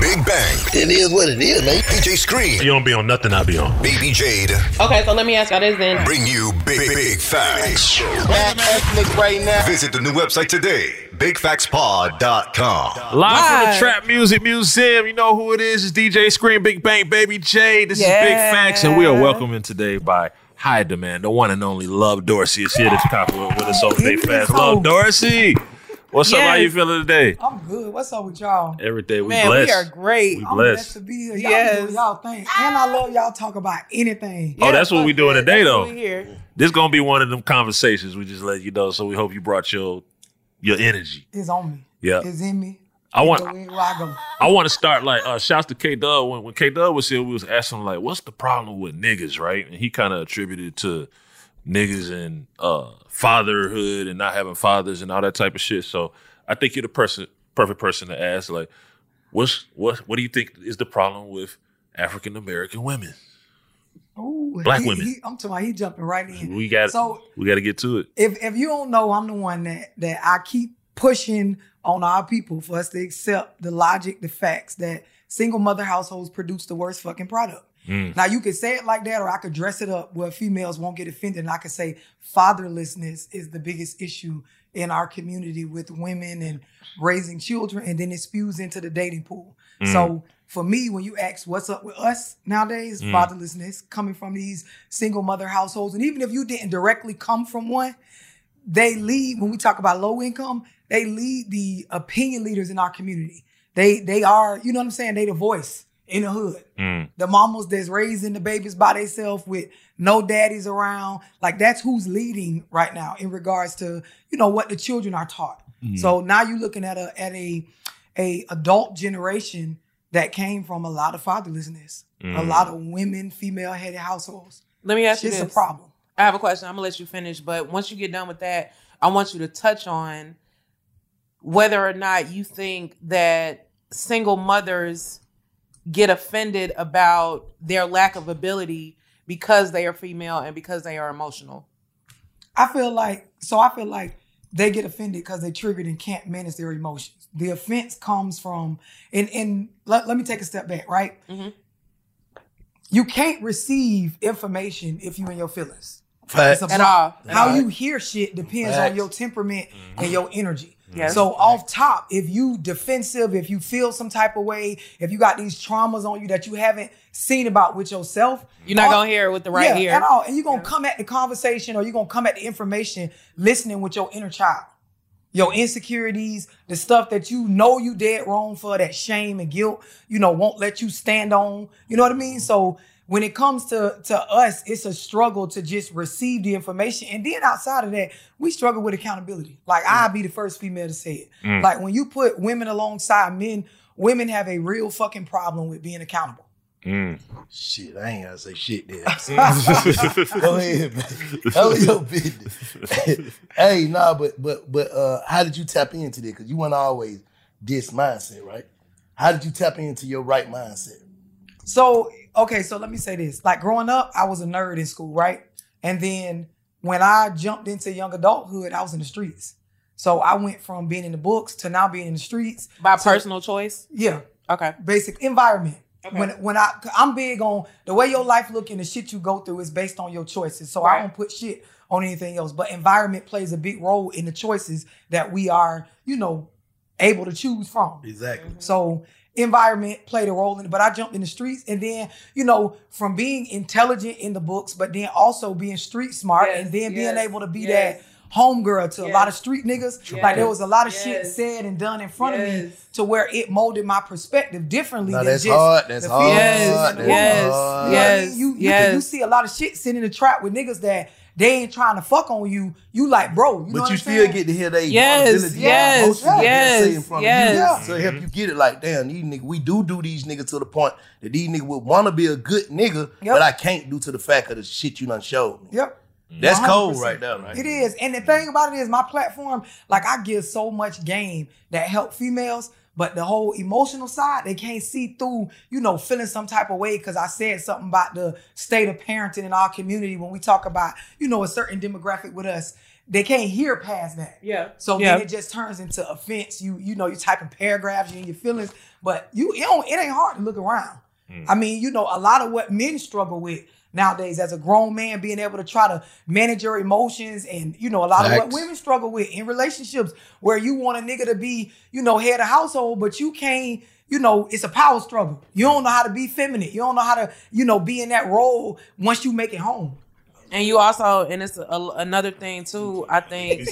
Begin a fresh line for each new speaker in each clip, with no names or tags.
Big Bang.
It is what it is, man.
DJ Scream.
You don't be on nothing I be on.
Baby Jade.
Okay, so let me ask y'all this then.
Bring you big, big, big facts.
Black Effect right now.
Visit the new website today, bigfactspod.com.
Live from the Trap Music Museum. You know who it is. It's DJ Scream, Big Bang, Baby Jade. This
Yeah.
is Big Facts, and we are welcomed today by High Demand, the one and only Love Dorsey is here to cop with with us on Big Facts. Love Dorsey. What's up? How you feeling today?
I'm good. What's up with y'all?
Every day we
Man,
blessed.
we are great.
We
I'm
blessed.
blessed to be here. Y'all
Yes.
do y'all think. And I love y'all talk about anything.
Oh, that's what we doing today,
That's
though.
here.
This gonna be one of them conversations. We just let you know. So we hope you brought your your energy.
It's on me.
Yeah.
It's in me.
I want
I
want to start like uh shouts to K Dub when when K Dub was here, we was asking like, what's the problem with niggas, right? And he kind of attributed to niggas and uh fatherhood and not having fathers and all that type of shit. So I think you're the person perfect person to ask like, what's what what do you think is the problem with African American women?
Ooh,
Black
he-
women.
he- I'm talking about he jumping right in.
We got
So
we got to get to it.
if if you don't know, I'm the one that that I keep pushing on our people for us to accept the logic, the facts that single mother households produce the worst fucking product.
Mm.
Now you could say it like that, or I could dress it up where females won't get offended, and I could say fatherlessness is the biggest issue in our community with women and raising children, and then it spews into the dating pool.
Mm.
So for me, when you ask what's up with us nowadays,
Mm.
fatherlessness coming from these single mother households, and even if you didn't directly come from one, they lead when we talk about low income, they lead the opinion leaders in our community. They they are, you know what I'm saying? They the voice in the hood.
Mm.
The mamas that's raising the babies by themselves with no daddies around. Like that's who's leading right now in regards to, you know, what the children are taught.
Mhm.
So now you're looking at a at a a adult generation that came from a lot of fatherlessness, a
Mm.
lot of women, female headed households.
Let me ask you
It's
this.
a problem.
I have a question. I'm gonna let you finish, but once you get done with that, I want you to touch on whether or not you think that single mothers get offended about their lack of ability because they are female and because they are emotional.
I feel like so I feel like they get offended because they triggered and can't manage their emotions. The offense comes from and and let, let me take a step back, right? Mm-hmm. You can't receive information if you in your feelings.
Facts.
It's a
At
block.
all.
How
Right.
you hear shit depends on your temperament and mm-hmm. your energy.
Yes.
So off top, if you defensive, if you feel some type of way, if you got these traumas on you that you haven't seen about with yourself,
You're not
all-
gonna hear it with the right
yeah,
ear.
at all. And you're gonna come at the conversation or you're gonna come at the information listening with your inner child. Your insecurities, the stuff that you know you did wrong for, that shame and guilt, you know, won't let you stand on. You know what I mean? So when it comes to to us, it's a struggle to just receive the information. And then outside of that, we struggle with accountability. Like I'll be the first female to say it.
Mm.
Like when you put women alongside men, women have a real fucking problem with being accountable.
Mm.
Shit, I ain't gotta say shit there. Go ahead, man. Tell your business. hey, nah, but but but uh, how did you tap into that? Because you weren't always this mindset, right? How did you tap into your right mindset?
So, okay, so let me say this. Like growing up, I was a nerd in school, right? And then when I jumped into young adulthood, I was in the streets. So I went from being in the books to now being in the streets.
By
So-
personal choice?
Yeah.
Okay.
Basic environment.
Okay.
When when I I'm big on the way your life look and the shit you go through is based on your choices. So I don't put shit on anything else. But environment plays a big role in the choices that we are, you know, able to choose from.
Exactly.
So environment played a role in it, but I jumped in the streets and then, you know, from being intelligent in the books, but then also being street smart and then being able to be
yes.
that homegirl to a lot of street niggas.
Yes.
Like there was a lot of shit said and done in front of me to where it molded my perspective differently
No,
than
that's
just
hard. That's
the
hard.
feelings
Yes. That's
woman.
hard.
You know what I
Yes.
mean? You, you,
Yes.
you see a lot of shit sitting in the trap with niggas that they ain't trying to fuck on you. You like, bro, you know
but
what
you
I'm
still
saying?
get to hear they
Yes,
vulnerability,
yes,
emotions
yes,
in front
yes.
of you.
Yeah.
So help you get it like, damn, these niggas, we do do these niggas to the point that these niggas would want to be a good nigga,
Yep.
but I can't due to the fact of the shit you done showed me.
Yep.
That's cold
100%.
right there, right?
It is. And the thing about it is my platform, like I give so much game that help females, but the whole emotional side, they can't see through, you know, feeling some type of way because I said something about the state of parenting in our community when we talk about, you know, a certain demographic with us. They can't hear past that.
Yeah.
So
Yeah.
then it just turns into offense. You you know, you typing paragraphs, you in your feelings, but you it don't it ain't hard to look around. Hmm. I mean, you know, a lot of what men struggle with nowadays as a grown man being able to try to manage your emotions and you know a lot of what women struggle with in relationships where you want a nigga to be you know head of household but you can't you know it's a power struggle. You don't know how to be feminine. You don't know how to you know be in that role once you make it home.
And you also, and it's a, another thing too. I think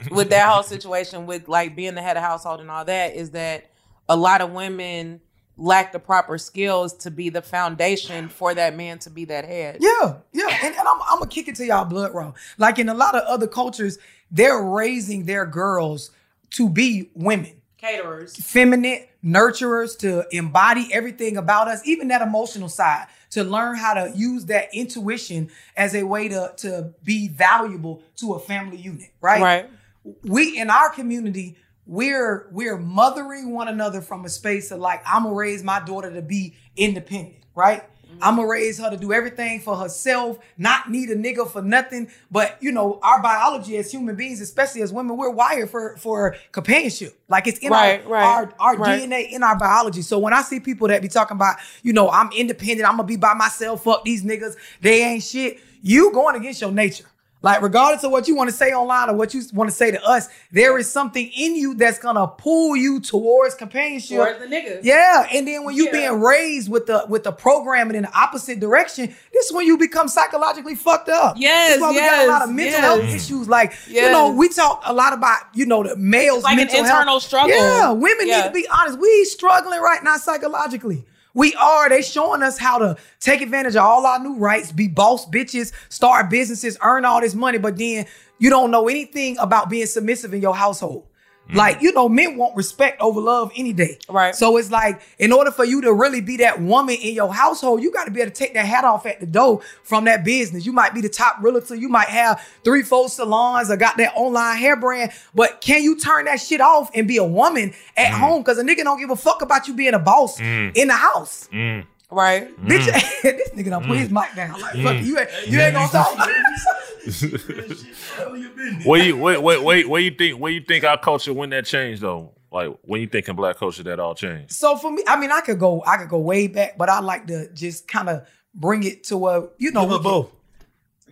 with that whole situation, with like being the head of household and all that, is that a lot of women lack the proper skills to be the foundation for that man to be that head.
Yeah, yeah. And, and I'm, I'm gonna kick it to y'all blood raw. Like in a lot of other cultures, they're raising their girls to be women.
Caterers.
Feminine, nurturers, to embody everything about us, even that emotional side, to learn how to use that intuition as a way to, to be valuable to a family unit, right?
Right.
We in our community, we're we're mothering one another from a space of like, I'm gonna raise my daughter to be independent, right? Mm-hmm. I'ma raise her to do everything for herself, not need a nigga for nothing. But you know, our biology as human beings, especially as women, we're wired for for companionship. Like it's in
Right,
our
right,
our, our
right.
DNA in our biology. So when I see people that be talking about, you know, I'm independent, I'm gonna be by myself, fuck these niggas, they ain't shit. You going against your nature. Like, regardless of what you want to say online or what you want to say to us, there is something in you that's gonna pull you towards companionship.
Towards the nigga.
Yeah, and then when you
Yeah.
being raised with the with the programming in the opposite direction, this is when you become psychologically fucked up.
Yes,
this is why we got a lot of mental
yes.
health issues. Like, you know, we talk a lot about you know the males
like an
mental health.
internal struggle.
Yeah, women need to be honest. We struggling right now psychologically. We are. They showing us how to take advantage of all our new rights, be boss bitches, start businesses, earn all this money, but then you don't know anything about being submissive in your household. Like, you know, men want respect over love any day.
Right.
So it's like, in order for you to really be that woman in your household, you got to be able to take that hat off at the door from that business. You might be the top realtor. You might have three, four salons or got that online hair brand. But can you turn that shit off and be a woman at home? Because a nigga don't give a fuck about you being a boss
Mm.
in the house.
Mm.
Right. Mm.
Bitch, this nigga done put his mm. mic down. Like, mm. fuck you, ain't, you ain't gonna talk.
Where you wait wait wait where you think where you think our culture when that changed though? Like when you think in black culture that all changed?
So for me, I mean, I could go, I could go way back, but I like to just kind of bring it to a, you know,
Give
we
us both.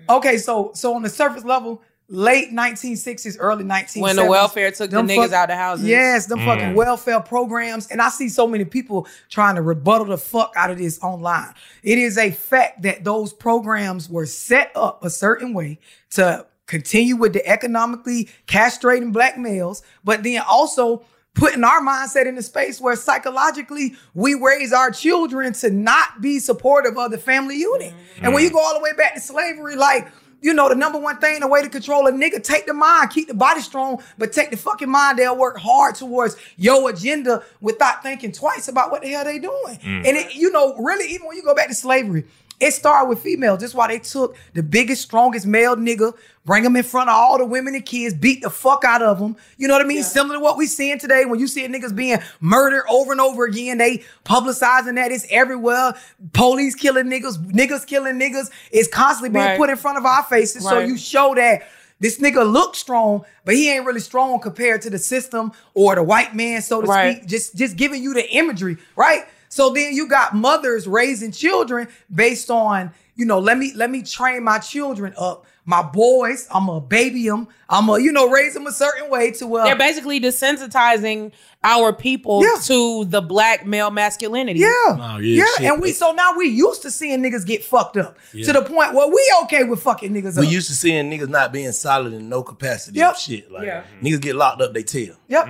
Okay, so so on the surface level, late 1960s, early 1970s.
When the welfare took the
them
niggas out of the houses.
Yes, them
Mm.
fucking welfare programs. And I see so many people trying to rebuttal the fuck out of this online. It is a fact that those programs were set up a certain way to continue with the economically castrating black males, but then also putting our mindset in a space where psychologically we raise our children to not be supportive of the family unit. And when you go all the way back to slavery, like, you know, the number one thing, the way to control a nigga, take the mind, keep the body strong, but take the fucking mind. They'll work hard towards your agenda without thinking twice about what the hell they doing.
Mm.
And it, you know, really, even when you go back to slavery, it started with females. That's why they took the biggest, strongest male nigga, bring him in front of all the women and kids, beat the fuck out of them. You know what I mean? Similar to what we seeing today when you see niggas being murdered over and over again. They publicizing that it's everywhere. Police killing niggas, niggas killing niggas. It's constantly being
Right.
put in front of our faces. So you show that this nigga looks strong, but he ain't really strong compared to the system or the white man, so to
Right.
speak. Just just giving you the imagery, right? So then you got mothers raising children based on, you know, let me let me train my children up. My boys, I'm a baby them. I'm a, you know, raise them a certain way to uh
They're basically desensitizing our people to the black male masculinity.
Yeah. yeah. And we so now we used to seeing niggas get fucked up
Yeah.
to the point where we okay with fucking niggas
We
up.
used to seeing niggas not being solid in no capacity
Yep.
of shit. Like
Yeah.
niggas get locked up, they tell.
Yep.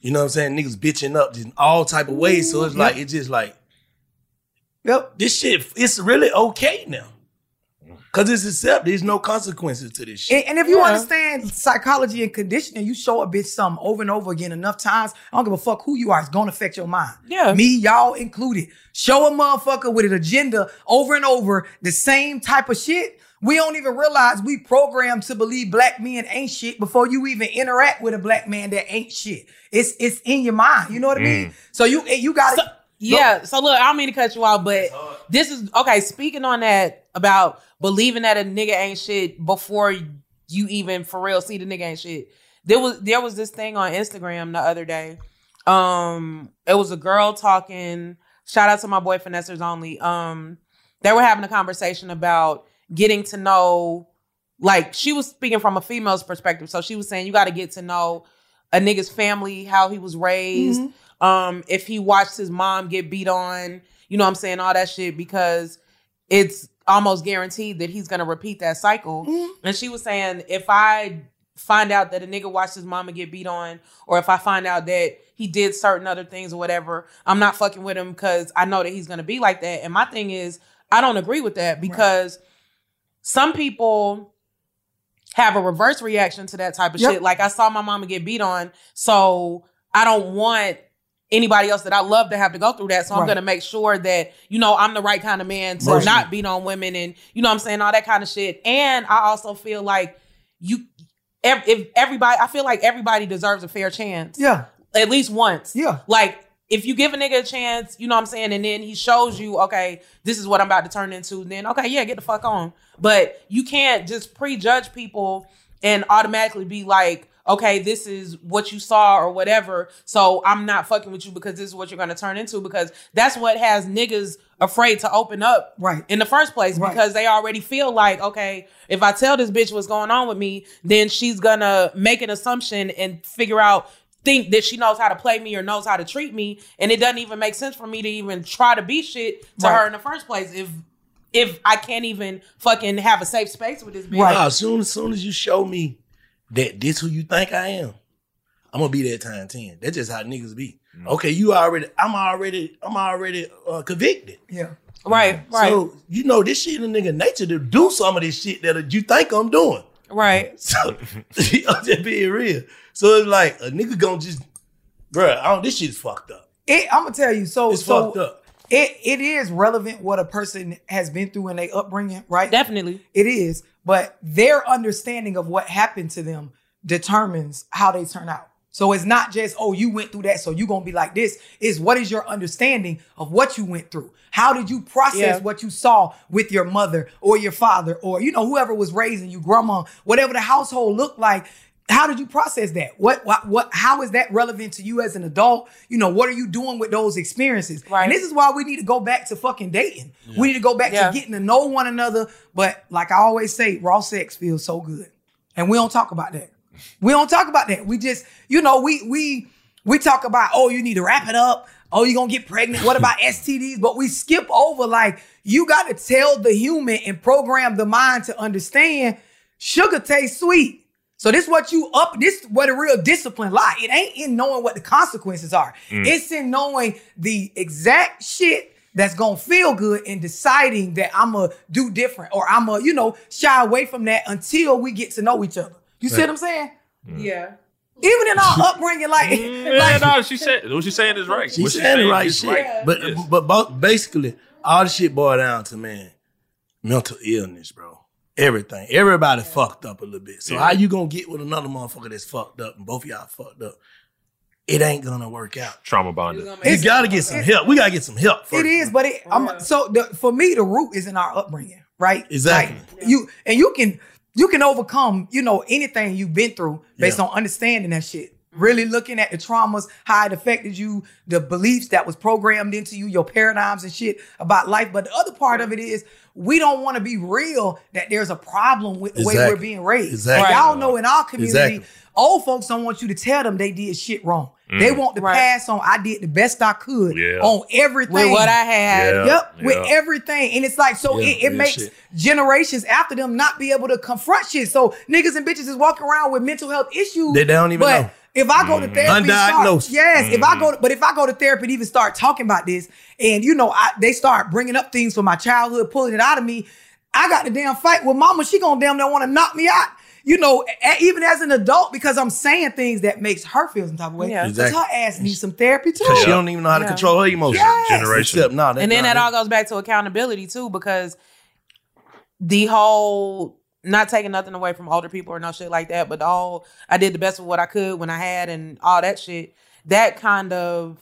You know what I'm saying? Niggas bitching up in all type of ways. So it's
Yep.
like it's just like
Yep.
This shit it's really okay now. Cause it's accepted. There's no consequences to this shit.
And, and if you understand psychology and conditioning, you show a bitch something over and over again enough times. I don't give a fuck who you are. It's gonna affect your mind.
Yeah.
Me, y'all included. Show a motherfucker with an agenda over and over the same type of shit. We don't even realize we programmed to believe black men ain't shit before you even interact with a black man that ain't shit. It's it's in your mind. You know what I mean? So you you got to
Yeah. So look, I don't mean to cut you off, but this is okay. Speaking on that about believing that a nigga ain't shit before you even for real see the nigga ain't shit. There was there was this thing on Instagram the other day. Um, it was a girl talking. Shout out to my boy Finessers only. Um, they were having a conversation about getting to know. Like she was speaking from a female's perspective, so she was saying you got to get to know a nigga's family, how he was raised, um, if he watched his mom get beat on, you know what I'm saying, all that shit, because it's almost guaranteed that he's gonna repeat that cycle. And she was saying, if I find out that a nigga watched his mama get beat on, or if I find out that he did certain other things or whatever, I'm not fucking with him because I know that he's gonna be like that. And my thing is, I don't agree with that because some people have a reverse reaction to that type of
Yep.
shit. Like I saw my mama get beat on, so I don't want anybody else that I love to have to go through that. So I'm gonna make sure that, you know, I'm the right kind of man to
Right.
not beat on women and you know what I'm saying, all that kind of shit. And I also feel like you if everybody I feel like everybody deserves a fair chance.
Yeah.
At least once.
Yeah.
Like if you give a nigga a chance, you know what I'm saying, and then he shows you, okay, this is what I'm about to turn into, then okay, yeah, get the fuck on. But you can't just prejudge people and automatically be like, okay, this is what you saw or whatever. So I'm not fucking with you because this is what you're gonna turn into because that's what has niggas afraid to open up
right
in the first place
Right.
because they already feel like, okay, if I tell this bitch what's going on with me, then she's gonna make an assumption and figure out think that she knows how to play me or knows how to treat me and it doesn't even make sense for me to even try to be shit to
Right.
her in the first place if if I can't even fucking have a safe space with this bitch.
Nah, as soon as soon as you show me that this who you think I am, I'm gonna be that time ten. That's just how niggas be. Okay, you already, I'm already, I'm already uh, convicted.
Yeah.
Right, right.
So you know this shit in a nigga nature to do some of this shit that you think I'm doing.
Right.
So I'm just being real. So it's like a nigga gonna just, bro. I don't, this shit's fucked up.
It, I'm gonna tell you. So
It's
so
fucked up.
It it is relevant what a person has been through in their upbringing, right?
Definitely,
it is. But their understanding of what happened to them determines how they turn out. So it's not just oh you went through that, so you're gonna be like this. Is what is your understanding of what you went through? How did you process
Yeah.
what you saw with your mother or your father or you know whoever was raising you, grandma, whatever the household looked like? How did you process that? What, what, what, how is that relevant to you as an adult? You know, what are you doing with those experiences?
Right.
And this is why we need to go back to fucking dating. We need to go back
Yeah.
to getting to know one another. But like I always say, raw sex feels so good. And we don't talk about that. We don't talk about that. We just, you know, we we we talk about, oh, you need to wrap it up. Oh, you're gonna get pregnant. What about STDs? But we skip over like you got to tell the human and program the mind to understand sugar tastes sweet. So this what you up, this where the real discipline lie. It ain't in knowing what the consequences are.
Mm.
It's in knowing the exact shit that's gonna feel good and deciding that I'ma do different or I'ma, you know, shy away from that until we get to know each other. You see what I'm saying?
Yeah.
Even in our upbringing, like,
Yeah,
like
no, she said what she's saying is right.
She's
What she's
saying the right
is
shit. But but bo- basically, all the shit boiled down to man, mental illness, bro. Everything. Everybody fucked up a little bit. So
Yeah.
how you gonna get with another motherfucker that's fucked up and both of y'all fucked up? It ain't gonna work out.
trauma bonded.
You gotta get some help. We gotta get some help. First.
It is, but it, I'm so the, for me the root is in our upbringing, right?
Exactly.
Like, you and you can you can overcome you know anything you've been through based
Yeah.
on understanding that shit. Really looking at the traumas, how it affected you, the beliefs that was programmed into you, your paradigms and shit about life. But the other part of it is we don't want to be real that there's a problem with the way we're being raised.
Exactly.
Y'all know in our community,
Exactly.
old folks don't want you to tell them they did shit wrong. They
Mm.
want to pass on. I did the best I could
Yeah.
on everything
With what I had.
Yeah.
Yep, with everything. And it's like, so
Yeah,
it, it makes
shit.
generations after them not be able to confront shit. So niggas and bitches is walking around with mental health issues.
They don't even
but
know.
If I go to
Mhm.
therapy, and start-
Undiagnosed.
yes. If I go, to, but if I go to therapy and even start talking about this, and you know, I, they start bringing up things from my childhood, pulling it out of me, I got the damn fight with mama. She gonna damn near want to knock me out. You know, a- even as an adult, because I'm saying things that makes her feel some type of way.
Yeah.
Because her ass needs some therapy too.
Cause she don't even know how to
Yeah.
control her emotions.
Yes.
Generation.
Except now, that
and then
nah,
that all goes back to accountability too, because the whole not taking nothing away from older people or no shit like that, but all I did the best of what I could when I had and all that shit, that kind of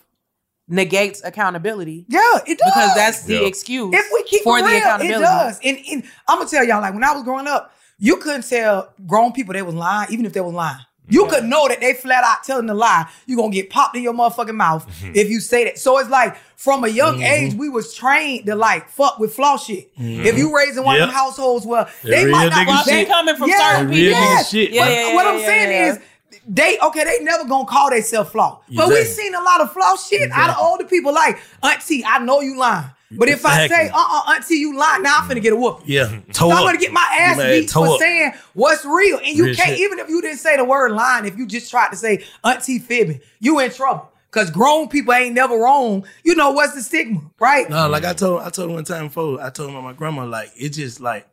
negates accountability.
Yeah, it does.
Because that's the
Yeah.
excuse
If we keep
for
it
the
real,
accountability.
it does. And, and I'm gonna tell y'all, like when I was growing up, you couldn't tell grown people they was lying, even if they was lying. You could know that they flat out telling the lie. You're gonna get popped in your motherfucking mouth
Mm-hmm.
if you say that. So it's like from a young
Mhm.
age, we was trained to like fuck with flaw shit.
Mhm.
If you raised in one of them households where they
real
might not
nigga
be
Well, she coming from
Yeah,
certain
That real
people.
nigga
Yes.
shit.
Yeah,
But
yeah,
what I'm saying
yeah.
is, they okay, they never gonna call themselves flaw. But we seen a lot of flaw shit out of older people. Like, Auntie, I know you lying. But if I say,
Exactly.
uh uh Auntie, you lie, now I'm finna get a whoop.
Yeah.
So I'm gonna get my ass
Man,
beat for
up.
saying what's real. And you
Real
can't,
shit.
even if you didn't say the word lying, if you just tried to say Auntie fibbing, you in trouble. Cause grown people ain't never wrong. You know what's the stigma, right?
No, like I told I told one time before, I told my grandma, like, it's just like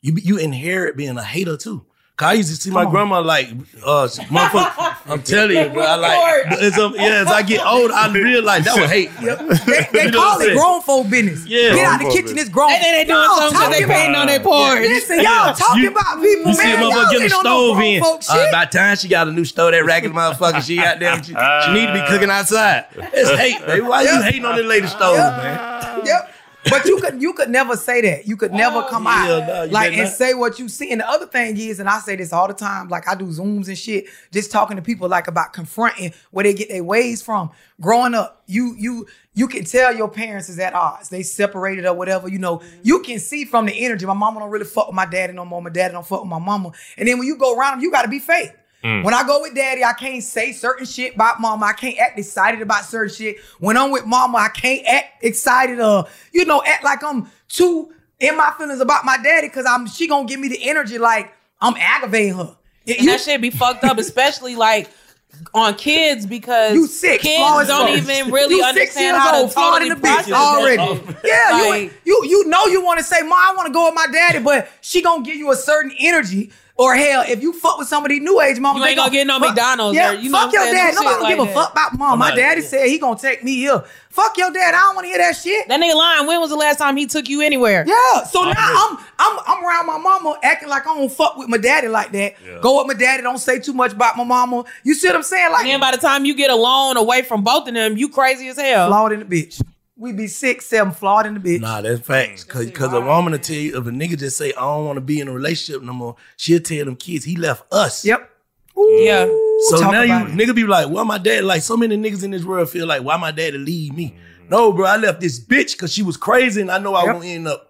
you you inherit being a hater too. Cause I used to see my grandma like, uh, motherfucker. I'm telling you, bro. I like, as, um, yeah, as I get old, I realize that was hate.
They,
You
they
know what
call it grown folk business.
Yeah.
Get out
Grown
the kitchen, it's grown.
And then they doing
Y'all
something 'cause they
talking
painting
about-
on their porch.
Listen, y'all talking
You-
about people,
You see a
man.
motherfucker
Y'all
getting a
ain't on no
stove in.
folk
Uh, by the time she got a new stove, that ragged motherfucker, she got them. She, she need to be cooking outside. It's hate, baby. Why you hating on the lady stove, man?
Yep. But you could you could never say that. You could never oh, come
yeah,
out
no,
like and
not.
say what you see. And the other thing is, and I say this all the time, like I do zooms and shit, just talking to people like about confronting where they get their ways from. Growing up, you you you can tell your parents is at odds. They separated or whatever. You know, mm-hmm. you can see from the energy. My mama don't really fuck with my daddy no more. My daddy don't fuck with my mama. And then when you go around them, you got to be fake.
Mm.
When I go with daddy, I can't say certain shit about mama. I can't act excited about certain shit. When I'm with mama, I can't act excited or, you know, act like I'm too in my feelings about my daddy because I'm she gonna give me the energy like I'm aggravating her.
And that shit be fucked up, especially like on kids because
You sick,
kids
flawed
don't
fuck.
even really
You six
understand
years
how to
old, flawed in the bitch already. Yeah,
Like-
you, you you know you want to say, "Ma, I want to go with my daddy," but she gonna give you a certain energy. Or hell, if you fuck with somebody new age mama,
You
they
ain't gonna get no
fuck-
McDonald's
Yeah,
or, you know
fuck
what
your
I'm saying?
dad. Nobody
shit
don't give
like
a
that.
fuck about mom. My daddy
not-
said he gonna take me here. Fuck your dad. I don't want to hear that shit.
That nigga lying. When was the last time he took you anywhere?
Yeah. So now I'm I'm I'm around my mama acting like I don't fuck with my daddy like that.
Yeah.
Go with my daddy. Don't say too much about my mama. You see what I'm saying? Like
And then by the time you get alone away from both of them, you crazy as hell.
flawed in the bitch. We be six, seven, flawed in the bitch.
Nah, that's facts. Cause, Cause a woman will tell you if a nigga just say I don't want to be in a relationship no more, she'll tell them kids he left us.
Yep.
Yeah.
So
Talk
now you
it.
nigga be like, why my dad? Like so many niggas in this world feel like why my daddy leave me? No, bro, I left this bitch because she was crazy, and I know I
Yep.
won't end up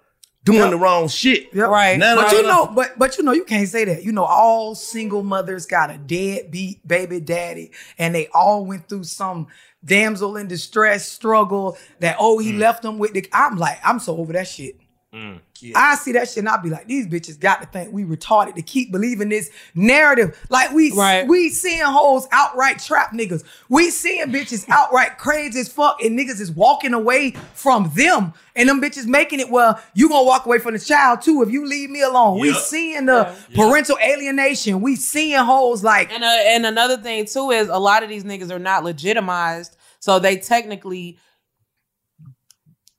doing
Yep.
the wrong shit.
Yep.
Right.
Now
but you
I-
know, but but you know, you can't say that. You know, all single mothers got a deadbeat baby daddy, and they all went through some damsel in distress struggle that oh he mm. left them with the. I'm like, I'm so over that shit. Mm. I see that shit and I be like, these bitches got to think we retarded to keep believing this narrative. Like we
Right.
we seeing hoes outright trap niggas. We seeing bitches outright crazy as fuck and niggas is walking away from them. And them bitches making it well, you gonna walk away from the child too if you leave me alone. We seeing the parental alienation. We seeing hoes like
And uh, and another thing too is a lot of these niggas are not legitimized, so they technically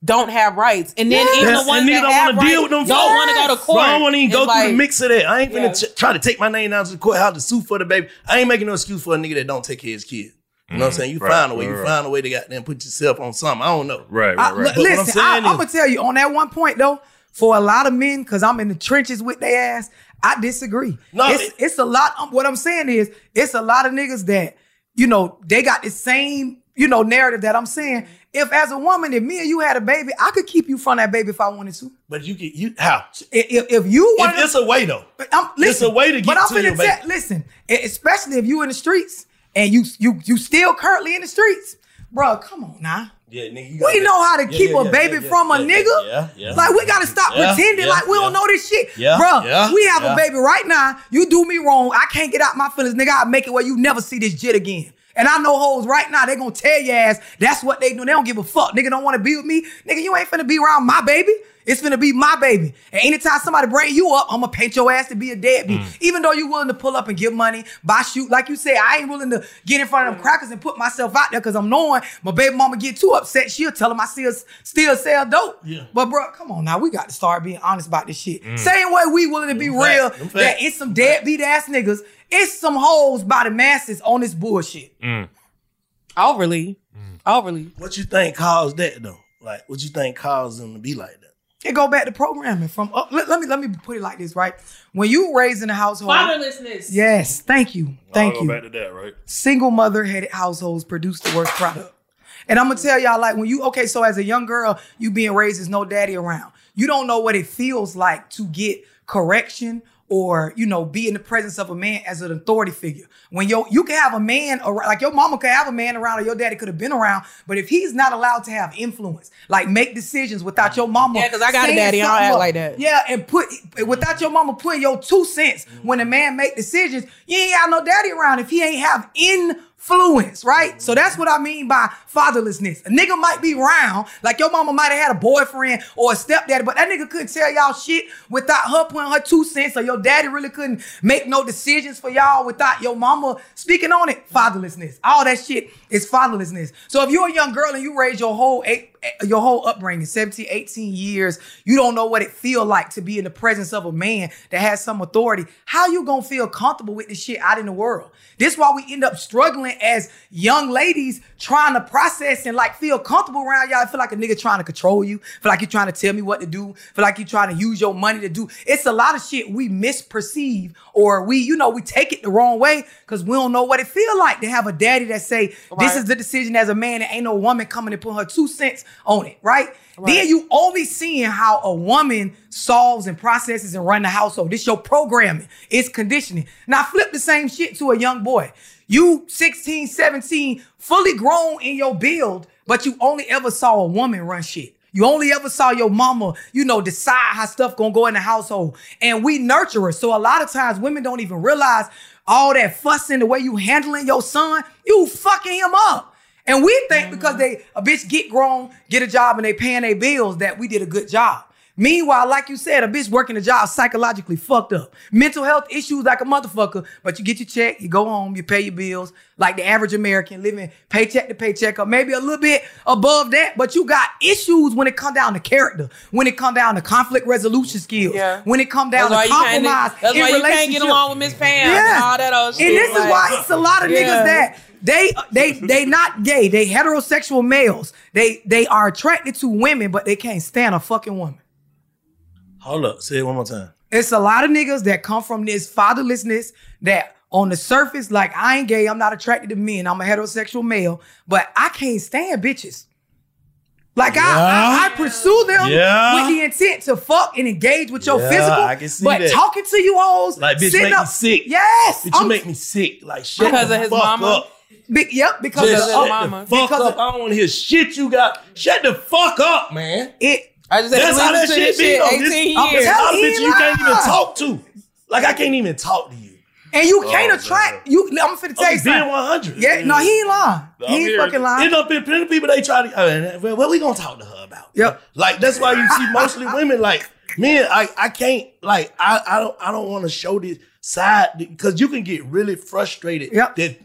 don't have rights. And then even
Yes,
the ones
and
that
don't
have rights
deal with them.
don't want to go to
folks.
court.
I don't want to even go
It's
through the mix of that. I ain't finna
Yeah.
ch- try to take my name down to the courthouse to sue for the baby. I ain't making no excuse for a nigga that don't take care of his kid. You know what I'm saying? You
Right,
find a way.
right,
You
right.
find a way to goddamn put yourself on something. I don't know.
Right,
I-
right, right.
li-
But what I'm
listen, I,
saying
am gonna tell you on that one point though. For a lot of men, because I'm in the trenches with their ass, I disagree.
No,
it's,
it-
it's a lot. um, what I'm saying is, it's a lot of niggas that you know they got the same you know narrative that I'm saying. If as a woman, if me and you had a baby, I could keep you from that baby if I wanted to.
But you can you how?
If, if, if you want,
it's a way though.
I'm, listen,
It's a way to get
but I'm
to
finna
your
tell-
baby.
Listen, especially if you in the streets and you you you still currently in the streets, bro. Come on now.
Yeah, nigga.
We
gotta-
know how to
Yeah,
keep
yeah,
a baby
yeah,
from a
yeah,
nigga.
yeah, yeah.
Like we gotta stop
Yeah,
pretending
yeah,
like we don't know this shit,
Yeah,
bro.
yeah,
we have
yeah.
a baby right now. You do me wrong, I can't get out my feelings, nigga. I make it where you never see this jit again. And I know hoes right now, they gonna tell your ass that's what they do. They don't give a fuck. Nigga don't wanna be with me. Nigga, you ain't finna be around my baby. It's finna be my baby. And anytime somebody bring you up, I'm gonna paint your ass to be a deadbeat. Even though you willing to pull up and give money, buy shoot, like you say, I ain't willing to get in front of them crackers and put myself out there because I'm knowing my baby mama get too upset. She'll tell them I still, still sell dope.
Yeah.
But bro, come on now, we got to start being honest about this shit.
Mm.
Same way we willing to be real
them
that
facts.
it's some deadbeat ass niggas. It's some holes by the masses on this bullshit. Mm.
Overly. Mm. Overly.
What you think caused that though? Like, what you think caused them to be like that?
It go back to programming from up. Let, let me let me put it like this, right? When you raised in a household,
Fatherlessness.
yes, thank you, thank
I'll
you.
go back to that, right?
Single mother headed households produce the worst product. And I'm gonna tell y'all, like when you okay, so as a young girl, you being raised as no daddy around, you don't know what it feels like to get correction or you know be in the presence of a man as an authority figure. When yo you can have a man around, like your mama could have a man around or your daddy could have been around, but if he's not allowed to have influence, like make decisions without your mama,
Yeah, 'cause I got a daddy, I don't act
up,
like that.
Yeah, and put without your mama putting your two cents when a man make decisions, you ain't got no daddy around if he ain't have influence, right? So that's what I mean by fatherlessness. A nigga might be round, like your mama might have had a boyfriend or a stepdaddy, but that nigga couldn't tell y'all shit without her putting her two cents, or your daddy really couldn't make no decisions for y'all without your mama speaking on it. Fatherlessness. All that shit is fatherlessness. So if you're a young girl and you raise your whole eight, Eh, your whole upbringing, 17, 18 years, you don't know what it feel like to be in the presence of a man that has some authority. How you gonna feel comfortable with this shit out in the world? This why we end up struggling as young ladies trying to process and like feel comfortable around y'all. I feel like a nigga trying to control you. Feel like you're trying to tell me what to do. Feel like you're trying to use your money to do. It's a lot of shit we misperceive or we, you know, we take it the wrong way because we don't know what it feel like to have a daddy that say, this is the decision as a man and ain't no woman coming to put her two cents on it, right? Then you only seeing how a woman solves and processes and run the household. This your programming. It's conditioning. Now flip the same shit to a young boy. You 16, 17, fully grown in your build, but you only ever saw a woman run shit. You only ever saw your mama, you know, decide how stuff gonna go in the household. And we nurture her. So a lot of times women don't even realize all that fussing, the way you handling your son, you fucking him up. And we think mm-hmm. because they a bitch get grown, get a job, and they paying their bills that we did a good job. Meanwhile, like you said, a bitch working a job psychologically fucked up. Mental health issues like a motherfucker, but you get your check, you go home, you pay your bills, like the average American living paycheck to paycheck, or maybe a little bit above that, but you got issues when it come down to character, when it come down to conflict resolution skills, when it come down
That's
to compromise
that's
in
why you can't get along with Miss Pam and all that old shit,
And this is why it's a lot of
Yeah.
niggas that they they they not gay. They heterosexual males. They they are attracted to women, but they can't stand a fucking woman.
Hold up, say it one more time.
It's a lot of niggas that come from this fatherlessness that on the surface, like I ain't gay, I'm not attracted to men, I'm a heterosexual male, but I can't stand bitches. Like I, I, I pursue them
Yeah.
with the intent to fuck and engage with your
Yeah,
physical.
I can see
but
that.
talking to you hoes,
Like bitch
sitting
make
up,
me sick.
Yes,
bitch you make me sick. Like shut
Because
the
of his
fuck
mama?
Up.
Be, yep, because
Just
of
shut
uh,
the fuck
Because
up.
of-
I don't want to hear shit you got. Shut the fuck up, man.
It.
I just had
That's
to
how that
listen to
shit
this
be.
shit
though. This-
18
I'm
years.
telling
Tell
you, bitch, you can't even talk to. Like I can't even talk to you.
And you
Oh,
can't attract you. I'm finna tell you
being
something.
100.
Yeah, no, he ain't lying.
I'm
he ain't
here.
fucking lying.
End up in plenty of people they try to. Uh, well, what we gonna talk to her about?
Yep.
Like that's why you see mostly women. Like men, I I can't like I I don't I don't want to show this side because you can get really frustrated.
Yep.
That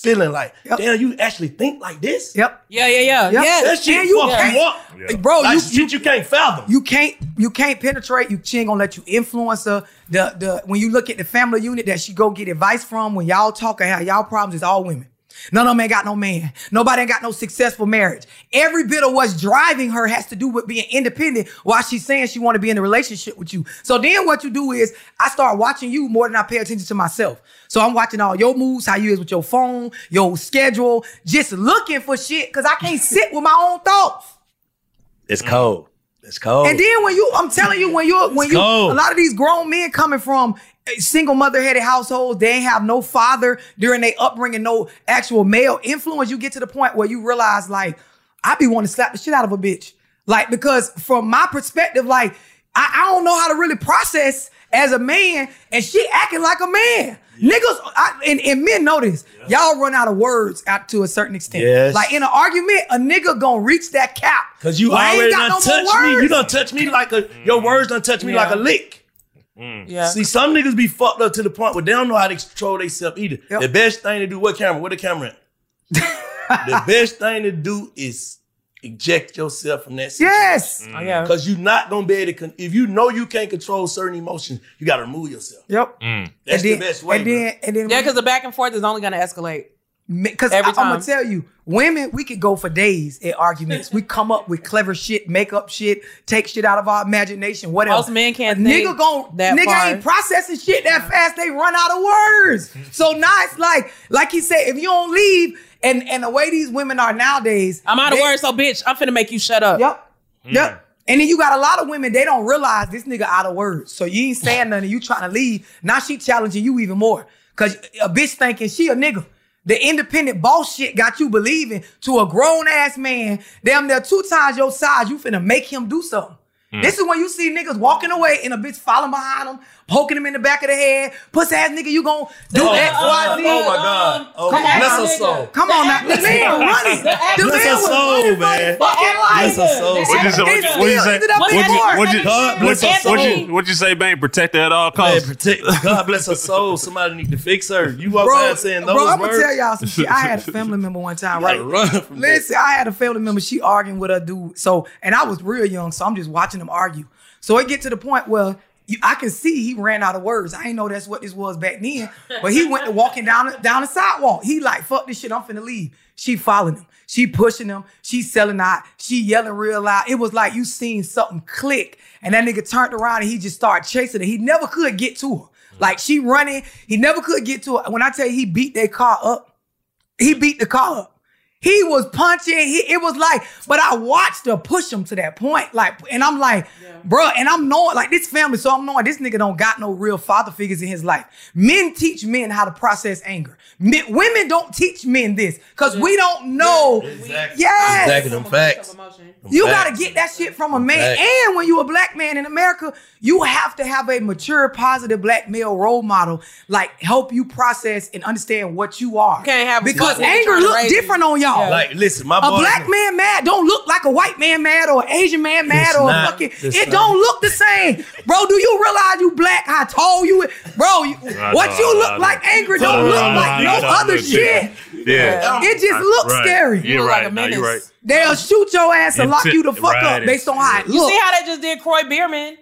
feeling like damn, you actually think like this.
Yep.
Yeah, yeah, yeah.
Yep.
Yeah.
That shit
And you
fuck you up,
Bro,
Like
you,
shit you can't fathom.
You can't you can't penetrate. You she ain't gonna let you influence her. The the when you look at the family unit that she go get advice from when y'all talk or have y'all problems is all women. None of them ain't got no man. Nobody ain't got no successful marriage. Every bit of what's driving her has to do with being independent while she's saying she want to be in a relationship with you. So then what you do is I start watching you more than I pay attention to myself. So I'm watching all your moves, how you is with your phone, your schedule, just looking for shit because I can't sit with my own thoughts.
It's cold. It's cold.
And then when you, I'm telling you, when you, when you,
cold.
a lot of these grown men coming from single mother headed households, they ain't have no father during their upbringing, no actual male influence. You get to the point where you realize, like, I be wanting to slap the shit out of a bitch, like because from my perspective, like, I, I don't know how to really process as a man, and she acting like a man. Niggas, I, and, and men know this. Y'all run out of words out to a certain extent.
Yes.
Like in an argument, a nigga gonna reach that cap.
Cause you
Well,
already
got
done
no
touched me. You done touch me like a your words done touch me
Yeah.
like a lick. Mm.
Yeah.
See, some niggas be fucked up to the point where they don't know how to control themselves either. The best thing to do, what camera? What the camera at? the best thing to do is eject yourself from that situation.
Yes. Mm.
Oh, yeah.
Because you're not gonna be able to, con- if you know you can't control certain emotions, you gotta remove yourself.
Yep. Mm.
That's
and
the
then,
best way.
And then, and then,
Yeah, because the back and forth is only going to escalate.
Because
every
I'm gonna tell you, women, we could go for days in arguments. we come up with clever shit, make up shit, take shit out of our imagination, whatever.
Most men can't
A
think
nigga gon'
that
nigga
far.
ain't processing shit that fast. They run out of words. so now it's like, like he said, if you don't leave, and and the way these women are nowadays,
I'm out of
they-
words, so bitch, I'm finna make you shut up.
Yep. Hmm. Yep. And then you got a lot of women, they don't realize this nigga out of words. So you ain't saying nothing, you trying to leave. Now she challenging you even more. Cause a bitch thinking she a nigga. The independent boss shit got you believing to a grown ass man, damn near two times your size, you finna make him do something. Hmm. This is when you see niggas walking away and a bitch following behind them, poking him in the back of the head. Pussy ass nigga, you gon' do
Oh,
X, Y, Z.
oh my God. Um, oh,
Come on,
bless
now.
her soul.
Come on now. The man running. The
Bless
man
her
was
soul,
running
man.
fucking life.
Bless her soul.
What'd you say? What'd you- what'd you say?
Ended
What'd you-
court.
what'd you-
God bless her soul.
what'd you say, Bang? Protect her at all
Man,
costs.
protect. God bless her soul. Somebody need to fix her. You walk
Bro,
saying those
bro, I'm gonna tell y'all some shit. I had a family member one time, right?
gotta run from that.
Listen, I had a family member. She arguing with her dude. So, and I was real young, so I'm just watching them argue. So it get to the point where you, I can see he ran out of words. I ain't know that's what this was back then, but he went to walking down the, down the sidewalk. He like, fuck this shit. I'm finna leave. She following him. She pushing him. She selling out. She yelling real loud. It was like you seen something click, and that nigga turned around and he just started chasing her. He never could get to her. Like she running, he never could get to her. When I tell you he beat their car up, he beat the car up. He was punching. He, it was like, but I watched her push him to that point. Like, and I'm like, bruh, and I'm knowing like this family, so I'm knowing this nigga don't got no real father figures in his life. Men teach men how to process anger. Men, women don't teach men this because we don't know.
Exactly.
Yes.
Exactly. Them facts.
You gotta get that shit from a man.
Facts.
And when you a black man in America, you have to have a mature, positive black male role model, like help you process and understand what you are.
Can't have
because anger
trying
look different on y'all.
Like, listen, my
a
boy.
black man mad don't look like a white man mad or an Asian man mad or a
not.
fucking. It
not.
don't look the same, bro. Do you realize you black? How tall you, bro? You, what you look like angry don't look like no other shit.
Yeah.
It just looks scary.
You're right.
like a
Nah, you're right.
They'll shoot your ass and lock you the fuck up based on how it
You see how they just did Kroy Biermann?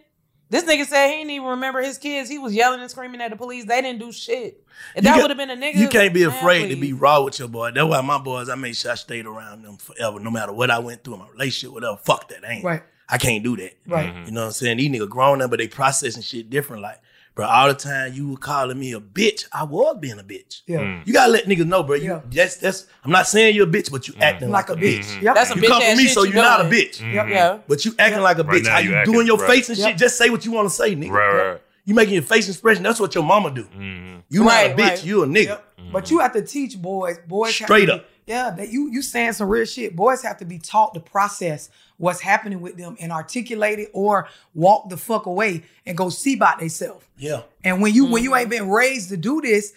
This nigga said he didn't even remember his kids. He was yelling and screaming at the police. They didn't do shit. If
You
that would have been a nigga.
You can't be
man,
afraid to be raw with your boy. That's why my boys, I made sure I stayed around them forever, no matter what I went through in my relationship, whatever. Fuck that. I ain't.
Right.
I can't do that.
Right. Mm-hmm.
You know what I'm saying? These niggas grown up, but they processing shit different. Like, bro, all the time you were calling me a bitch, I was being a bitch.
Yeah. Mm.
You gotta let niggas know, bro. You
Yeah.
that's that's I'm not saying you're a bitch, but you mm. acting like,
Like
a
a
bitch.
bitch. Yep.
That's some
You
bitch
come
ass
from me, so
you
you're not a
doing.
bitch.
Yep. Mm-hmm.
Yeah.
But you acting like a
Right
bitch.
now
How
you
you
acting-
doing your
right.
face and
Yep.
shit? Just say what you want to say, nigga.
Right, right, right.
You making your face expression. That's what your mama do.
Mm-hmm.
You not a bitch.
right.
You a nigga.
But you have to teach boys. Boys have
Straight
to be-
up.
Yeah, that you you saying some real shit. Boys have to be taught to process what's happening with them and articulate it or walk the fuck away and go see about themselves.
Yeah.
And when you when you ain't been raised to do this,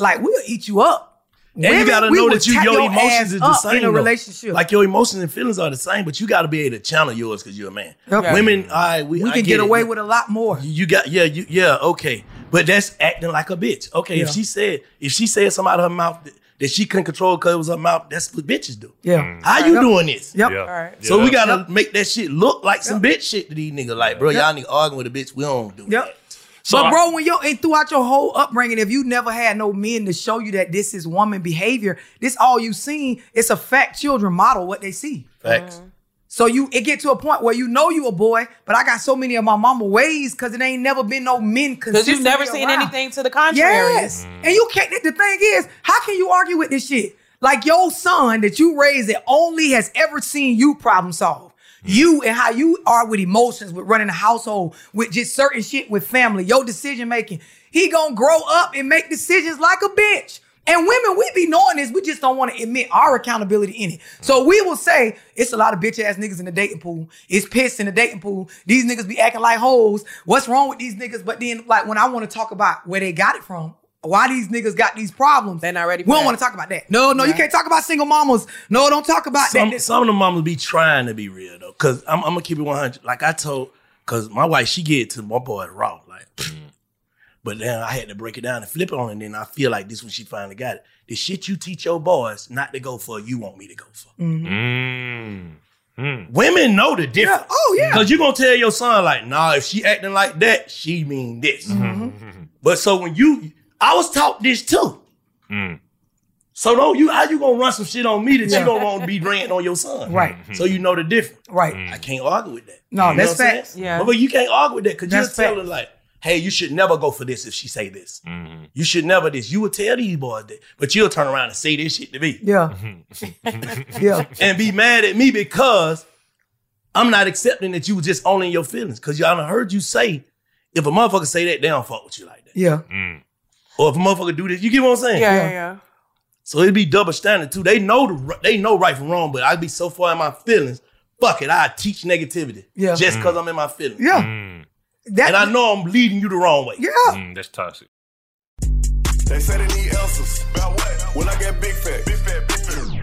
like we'll eat you up.
And you gotta know that you
tap
your
your ass
emotions is the same
in a
though.
relationship.
Like your emotions and feelings are the same, but you gotta be able to channel yours because you're a man.
Yep.
Women, all right, we,
we
I
can
get
get
it.
away with a lot more.
You you got yeah, you yeah, okay. But that's acting like a bitch. Okay, if she said if she said something out of her mouth that, that she couldn't control because it was her mouth, that's what bitches do.
Yeah. Mm.
How you
Yep.
doing this?
Yep.
Yeah.
All right.
So we gotta make that shit look like some bitch shit to these niggas. Like, bro, y'all nigga arguing with a bitch. We don't do
Yep.
that.
So
but
I-
bro, when you and throughout your whole upbringing, if you never had no men to show you that this is woman behavior, this all you seen, it's a fact children model what they see.
Facts. Mm-hmm.
So you it get to a point where you know you a boy, but I got so many of my mama ways because it ain't never been no men
Because you've never seen
around.
anything to the contrary.
Yes. Mm. And you can't the thing is, how can you argue with this shit? Like your son that you raised that only has ever seen you problem solve. You and how you are with emotions, with running a household, with just certain shit with family, your decision making. He gonna grow up and make decisions like a bitch. And women, we be knowing this, we just don't want to admit our accountability in it. So we will say it's a lot of bitch ass niggas in the dating pool. It's piss in the dating pool. These niggas be acting like hoes. What's wrong with these niggas? But then, like when I want to talk about where they got it from, why these niggas got these problems,
They're not ready
we don't want to talk about that. No, no, you can't talk about single mamas. No, don't talk about
Some,
that.
some of the mamas be trying to be real though, cause I'm, I'm gonna keep it 100. Like I told, cause my wife she get it to my boy raw, like. But then I had to break it down and flip it on, and then I feel like this when she finally got it. The shit you teach your boys not to go for, you want me to go for.
Mm. Mm.
Women know the difference.
Oh yeah.
Cause you gonna tell your son like, nah, if she acting like that, she mean this. But so when you, I was taught this too.
Mm.
So don't you, how you gonna run some shit on me that
Yeah.
you don't want to be ranting on your son?
Right.
So you know the difference.
Right.
I can't argue with that.
No,
You
that's
what
facts.
Yeah.
But, but you can't argue with that because you'll
That's
tell
facts.
like, hey, you should never go for this if she say this.
Mm-hmm.
You should never this. You would tell these boys that, but you'll turn around and say this shit to me
Yeah. yeah.
and be mad at me because I'm not accepting that you was just owning your feelings. Cause y'all done heard you say, if a motherfucker say that, they don't fuck with you like that.
Yeah.
Mm.
Or if a motherfucker do this, you get what I'm saying?
Yeah, yeah, yeah.
So it'd be double standard too. They know the they know right from wrong, but I'd be so far in my feelings. Fuck it, I teach negativity.
Yeah.
Just cause I'm in my feelings.
Yeah.
Mm.
That-
and I know I'm leading you the wrong way.
Yeah.
Mm, that's toxic.
They say they need answers. About what? When I get big fat. Big fat, big fat.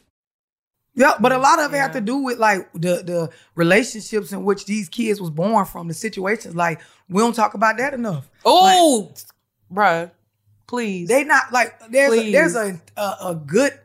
Yeah, but a lot of it have to do with like the the relationships in which these kids was born from, the situations. Like we don't talk about that enough.
Oh, bruh, please.
They not like there's a, there's a, a a good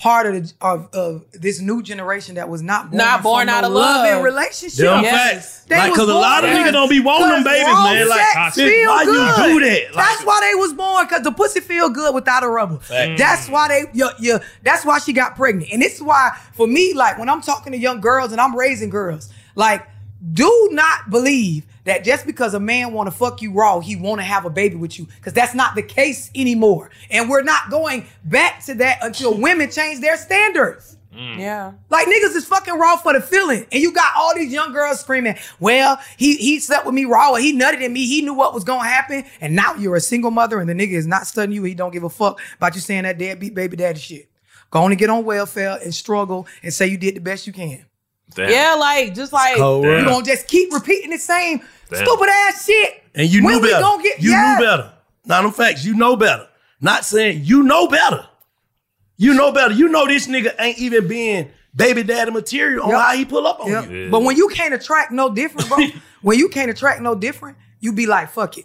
part of the, of of this new generation that was not born
Not born out
no
of love.
and relationship.
Them
Yes.
facts.
They
Like,
was
cause a lot of
born
niggas don't be wanting them babies, man. Like,
sex
shit,
feel
why
good.
you do that? Like,
that's why they was born, cause the pussy feel good without a rubber.
Fact.
That's why they, you, you, that's why she got pregnant. And this is why, for me, like when I'm talking to young girls and I'm raising girls, like, do not believe that just because a man want to fuck you raw, he want to have a baby with you, because that's not the case anymore. And we're not going back to that until women change their standards. Mm.
Yeah.
Like niggas is fucking raw for the feeling. And you got all these young girls screaming, well, he he slept with me raw or he nutted in me. He knew what was gonna happen. And now you're a single mother and the nigga is not studying you. He don't give a fuck about you saying that deadbeat baby daddy shit. Go on and get on welfare and struggle and say you did the best you can.
Yeah, like just like
You gonna just keep repeating the same
Damn.
stupid ass shit.
And you
when
knew
we
better.
gonna get
you
yeah.
knew better. Not them facts. You know better. Not saying you know better. You know better. You know this nigga ain't even being baby daddy material on
Yep.
how he pull up on
Yep.
you.
But when you can't attract no different, bro, when you can't attract no different, you be like, fuck it.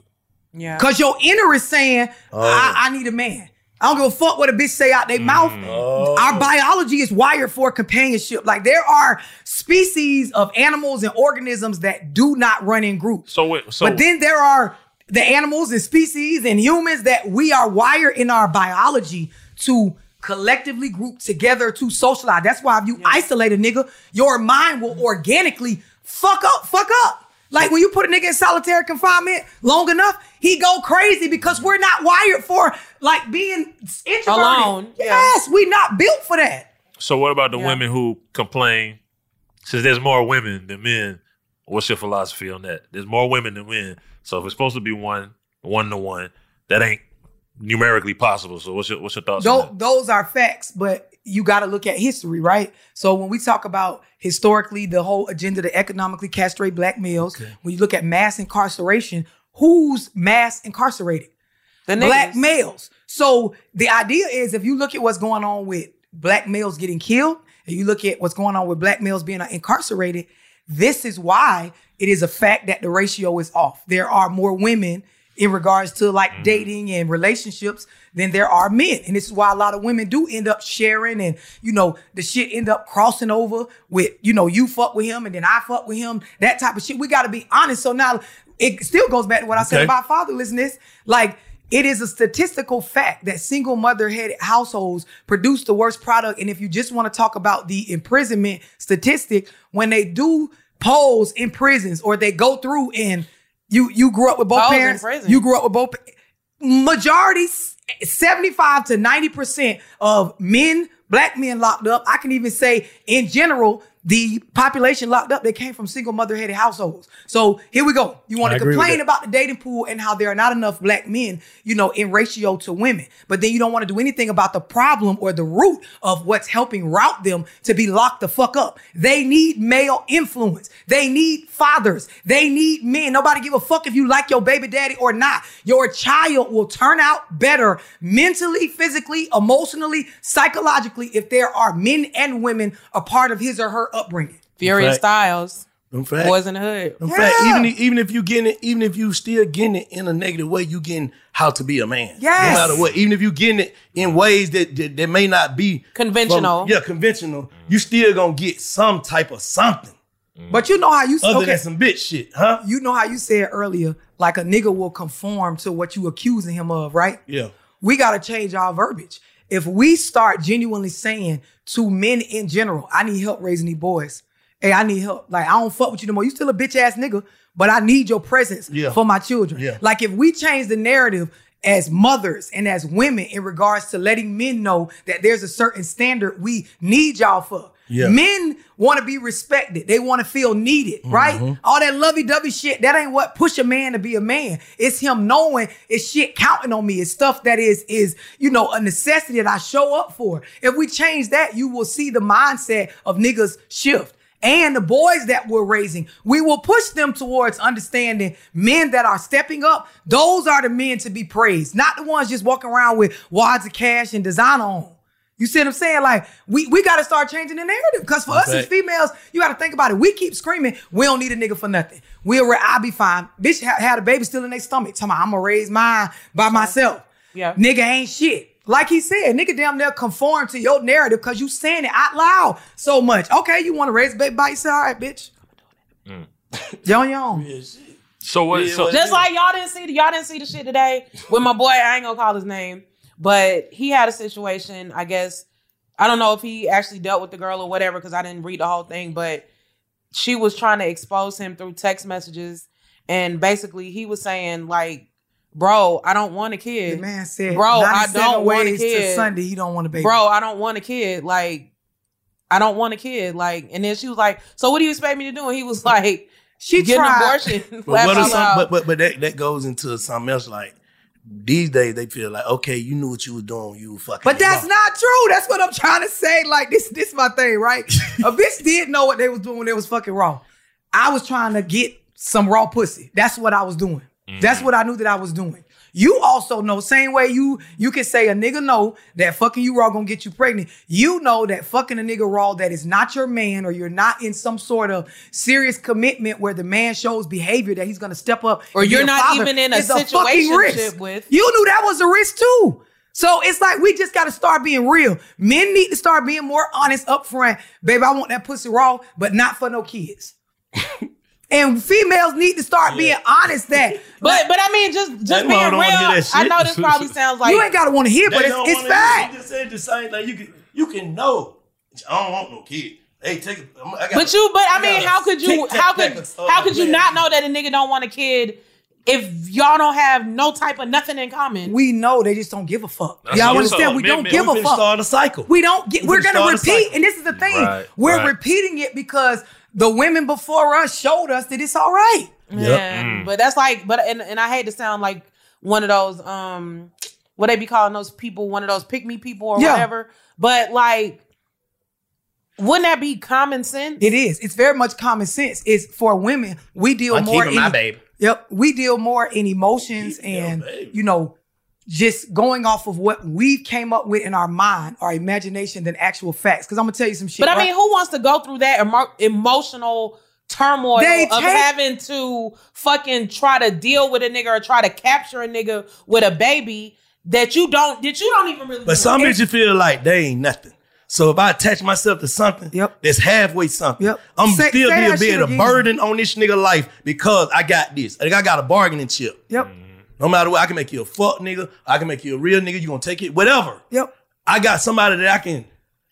Yeah.
Cause your inner is saying,
Oh.
I, I need a man. I don't give a fuck what a bitch say out their mouth. Mm.
Oh.
Our biology is wired for companionship. Like there are species of animals and organisms that do not run in groups.
So wait, so
but then there are the animals and species and humans that we are wired in our biology to collectively group together to socialize. That's why if you isolate a nigga, your mind will organically fuck up, fuck up. Like when you put a nigga in solitary confinement long enough, he go crazy because we're not wired for like being introverted.
Alone, yeah.
Yes, we not built for that.
So what about the
Yeah.
women who complain? Since there's more women than men, what's your philosophy on that? There's more women than men. So if it's supposed to be one, one to one, that ain't numerically possible. So what's your what's your thoughts on
Tho- those are facts, but you got to look at history, right? So when we talk about historically the whole agenda to economically castrate black males, when you look at mass incarceration, who's mass incarcerated?
The
black
niggas.
males. So the idea is if you look at what's going on with black males getting killed, and you look at what's going on with black males being incarcerated, this is why it is a fact that the ratio is off. There are more women in regards to like mm-hmm. dating and relationships than there are men. And this is why a lot of women do end up sharing and, you know, the shit end up crossing over with, you know, you fuck with him and then I fuck with him, that type of shit. We got to be honest. So now it still goes back to what I said about fatherlessness. Like, it is a statistical fact that single mother headed households produce the worst product. And if you just want to talk about the imprisonment statistic, when they do polls in prisons or they go through and you you grew up with both parents, you grew up with both majority 75 to 90% of men, black men locked up. I can even say in general, the population locked up, they came from single mother headed households. So here we go. You want to complain about the dating pool and how there are not enough black men, you know, in ratio to women. But then you don't want to do anything about the problem or the root of what's helping route them to be locked the fuck up. They need male influence. They need fathers. They need men. Nobody give a fuck if you like your baby daddy or not. Your child will turn out better mentally, physically, emotionally, psychologically if there are men and women a part of his or her upbringing.
Furious
Fact.
Styles.
Them facts.
Boyz n the Hood.
In fact, even if- even if you getting it, even if you still getting it in a negative way, you getting how to be a man.
Yes.
No matter what, even if you getting it in ways that that, that may not be
Conventional.
from- yeah, conventional. You still gonna get some type of something. Mm.
But you know how you
Other
okay.
than some bitch shit, huh?
You know how you said earlier, like a nigga will conform to what you accusing him of, right?
Yeah.
We gotta change our verbiage. If we start genuinely saying to men in general, I need help raising these boys. Hey, I need help. Like, I don't fuck with you no more. You still a bitch ass nigga, but I need your presence
Yeah.
for my children.
Yeah.
Like, if we change the narrative as mothers and as women in regards to letting men know that there's a certain standard we need y'all for.
Yeah.
Men want to be respected. They want to feel needed, right?
Mhm.
All that lovey-dovey shit, that ain't what push a man to be a man. It's him knowing it's shit counting on me. It's stuff that is, is, you know, a necessity that I show up for. If we change that, you will see the mindset of niggas shift. And the boys that we're raising, we will push them towards understanding men that are stepping up. Those are the men to be praised, not the ones just walking around with wads of cash and designer on. You see what I'm saying? Like we we got to start changing the narrative because for us as females, you got to think about it. We keep screaming, we don't need a nigga for nothing. We'll, re- I'll be fine. Bitch ha- had a baby still in their stomach. Talking about, I'm gonna raise mine by myself.
Yeah.
Nigga ain't shit. Like he said, nigga damn near conform to your narrative because you saying it out loud so much. Okay, you want to raise a baby by yourself? All right, bitch. Mm. Yo, yo.
So what? So,
Just like y'all didn't see the y'all didn't see the shit today with my boy. I ain't gonna call his name, but he had a situation. I guess I don't know if he actually dealt with the girl or whatever because I didn't read the whole thing. But she was trying to expose him through text messages, and basically he was saying like, "Bro, I don't want a kid."
The man said,
"Bro, I don't want a
to
kid."
Sunday, he don't want a baby.
Bro, I don't want a kid. Like, I don't want a kid. Like, and then she was like, "So what do you expect me to do?" And he was like,
"She
get
tried.
an abortion."
But what some, but but but that, that goes into something else. Like these days, they feel like okay, you knew what you were doing. You were fucking.
But that's
mom.
not true. That's what I'm trying to say. Like this, this my thing, right? a bitch did know what they was doing when they was fucking raw. I was trying to get some raw pussy. That's what I was doing. That's mm-hmm. what I knew that I was doing. You also know, same way you you can say a nigga know that fucking you raw gonna get you pregnant. You know that fucking a nigga raw that is not your man or you're not in some sort of serious commitment where the man shows behavior that he's gonna step up.
Or you're not
father
even in a
is fucking risk.
with-
You knew that was a risk too. So it's like we just got to start being real. Men need to start being more honest up front. Baby, I want that pussy raw, but not for no kids. and females need to start being honest that.
But but I mean, just just
They
being real.
don't wanna hear that
I know this probably sounds like
you ain't got to want to hear, but it's,
don't
it's
wanna-
fact.
You just said the same thing. You can you can know. I don't want no kid. Hey, take it. I got
But
a-
you, but I
got
mean, how could you, how could,
pack of,
how could you
man.
not know that a nigga don't want a kid if y'all don't have no type of nothing in common?
We know they just don't give a fuck.
That's
Y'all understand?
saying.
We
Men-
don't
men-
give
we
a
finna
fuck.
start a cycle.
We don't get.
We
We're gonna repeat, and this is the thing.
Right,
we're
right.
repeating it because the women before us showed us that it's all right.
Yeah, but that's like, but and, and I hate to sound like one of those, um, what they be calling those people, one of those pick me people or
Yeah.
whatever. But like, wouldn't that be common sense?
It is. It's very much common sense. It's for women. We deal
I'm
more
in, my babe.
Yep. We deal more in emotions and you know, just going off of what we came up with in our mind, our imagination, than actual facts. Because I'm gonna tell you some shit.
But I
right?
mean, who wants to go through that emo- emotional turmoil
They
of
take-
having to fucking try to deal with a nigga or try to capture a nigga with a baby that you don't that you don't even really
But some
want?
bitches feel like they ain't nothing. So if I attach myself to something yep. that's halfway something, yep. I'm
Say-
still
say
be,
that
be
shit
a
again.
burden on this nigga life because I got this. Like I got a bargaining chip.
Yep.
No matter what, I can make you a fuck nigga. I can make you a real nigga. You gonna take it, whatever.
Yep.
I got somebody that I can,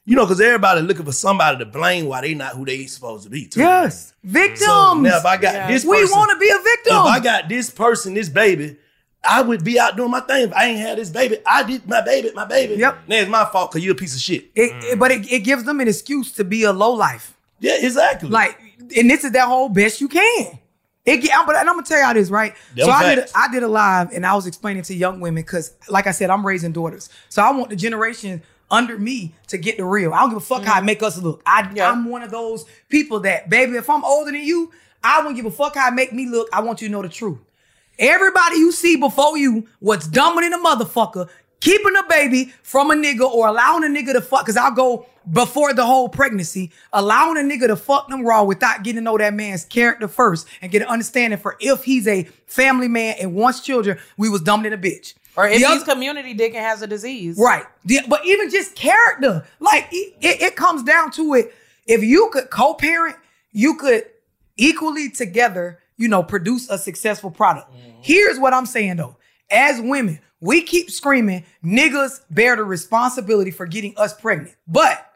you know, because everybody looking for somebody to blame why they not who they supposed to be. Too.
Yes. Victims.
So now if I got this,
we want to be a victim.
If I got this person, this baby, I would be out doing my thing. If I ain't had this baby, I did my baby, my baby. Yep. Now it's my fault because you a piece of shit.
It, it- but it, it gives them an excuse to be a low life.
Yeah, exactly.
Like, and this is that whole best you can. It get, I'm, but I'm gonna tell y'all this right.
Them
so I did
facts.
a, I did a live and I was explaining to young women because, like I said, I'm raising daughters. So I want the generation under me to get the real. I don't give a fuck how I mm-hmm. make us look. I, I'm one of those people that, baby, if I'm older than you, I won't give a fuck how I make me look. I want you to know the truth. Everybody you see before you what's dumber than a motherfucker, keeping a baby from a nigga or allowing a nigga to fuck. Cause I'll go before the whole pregnancy, allowing a nigga to fuck them raw without getting to know that man's character first and get an understanding for if he's a family man and wants children, we was dumb than a bitch.
or if
The
he's
other-
community dick and has a disease,
Right. The- but even just character, like it, it, it comes down to it. If you could co-parent, you could equally together, you know, produce a successful product. Mm-hmm. Here's what I'm saying though. As women, we keep screaming, niggas bear the responsibility for getting us pregnant. But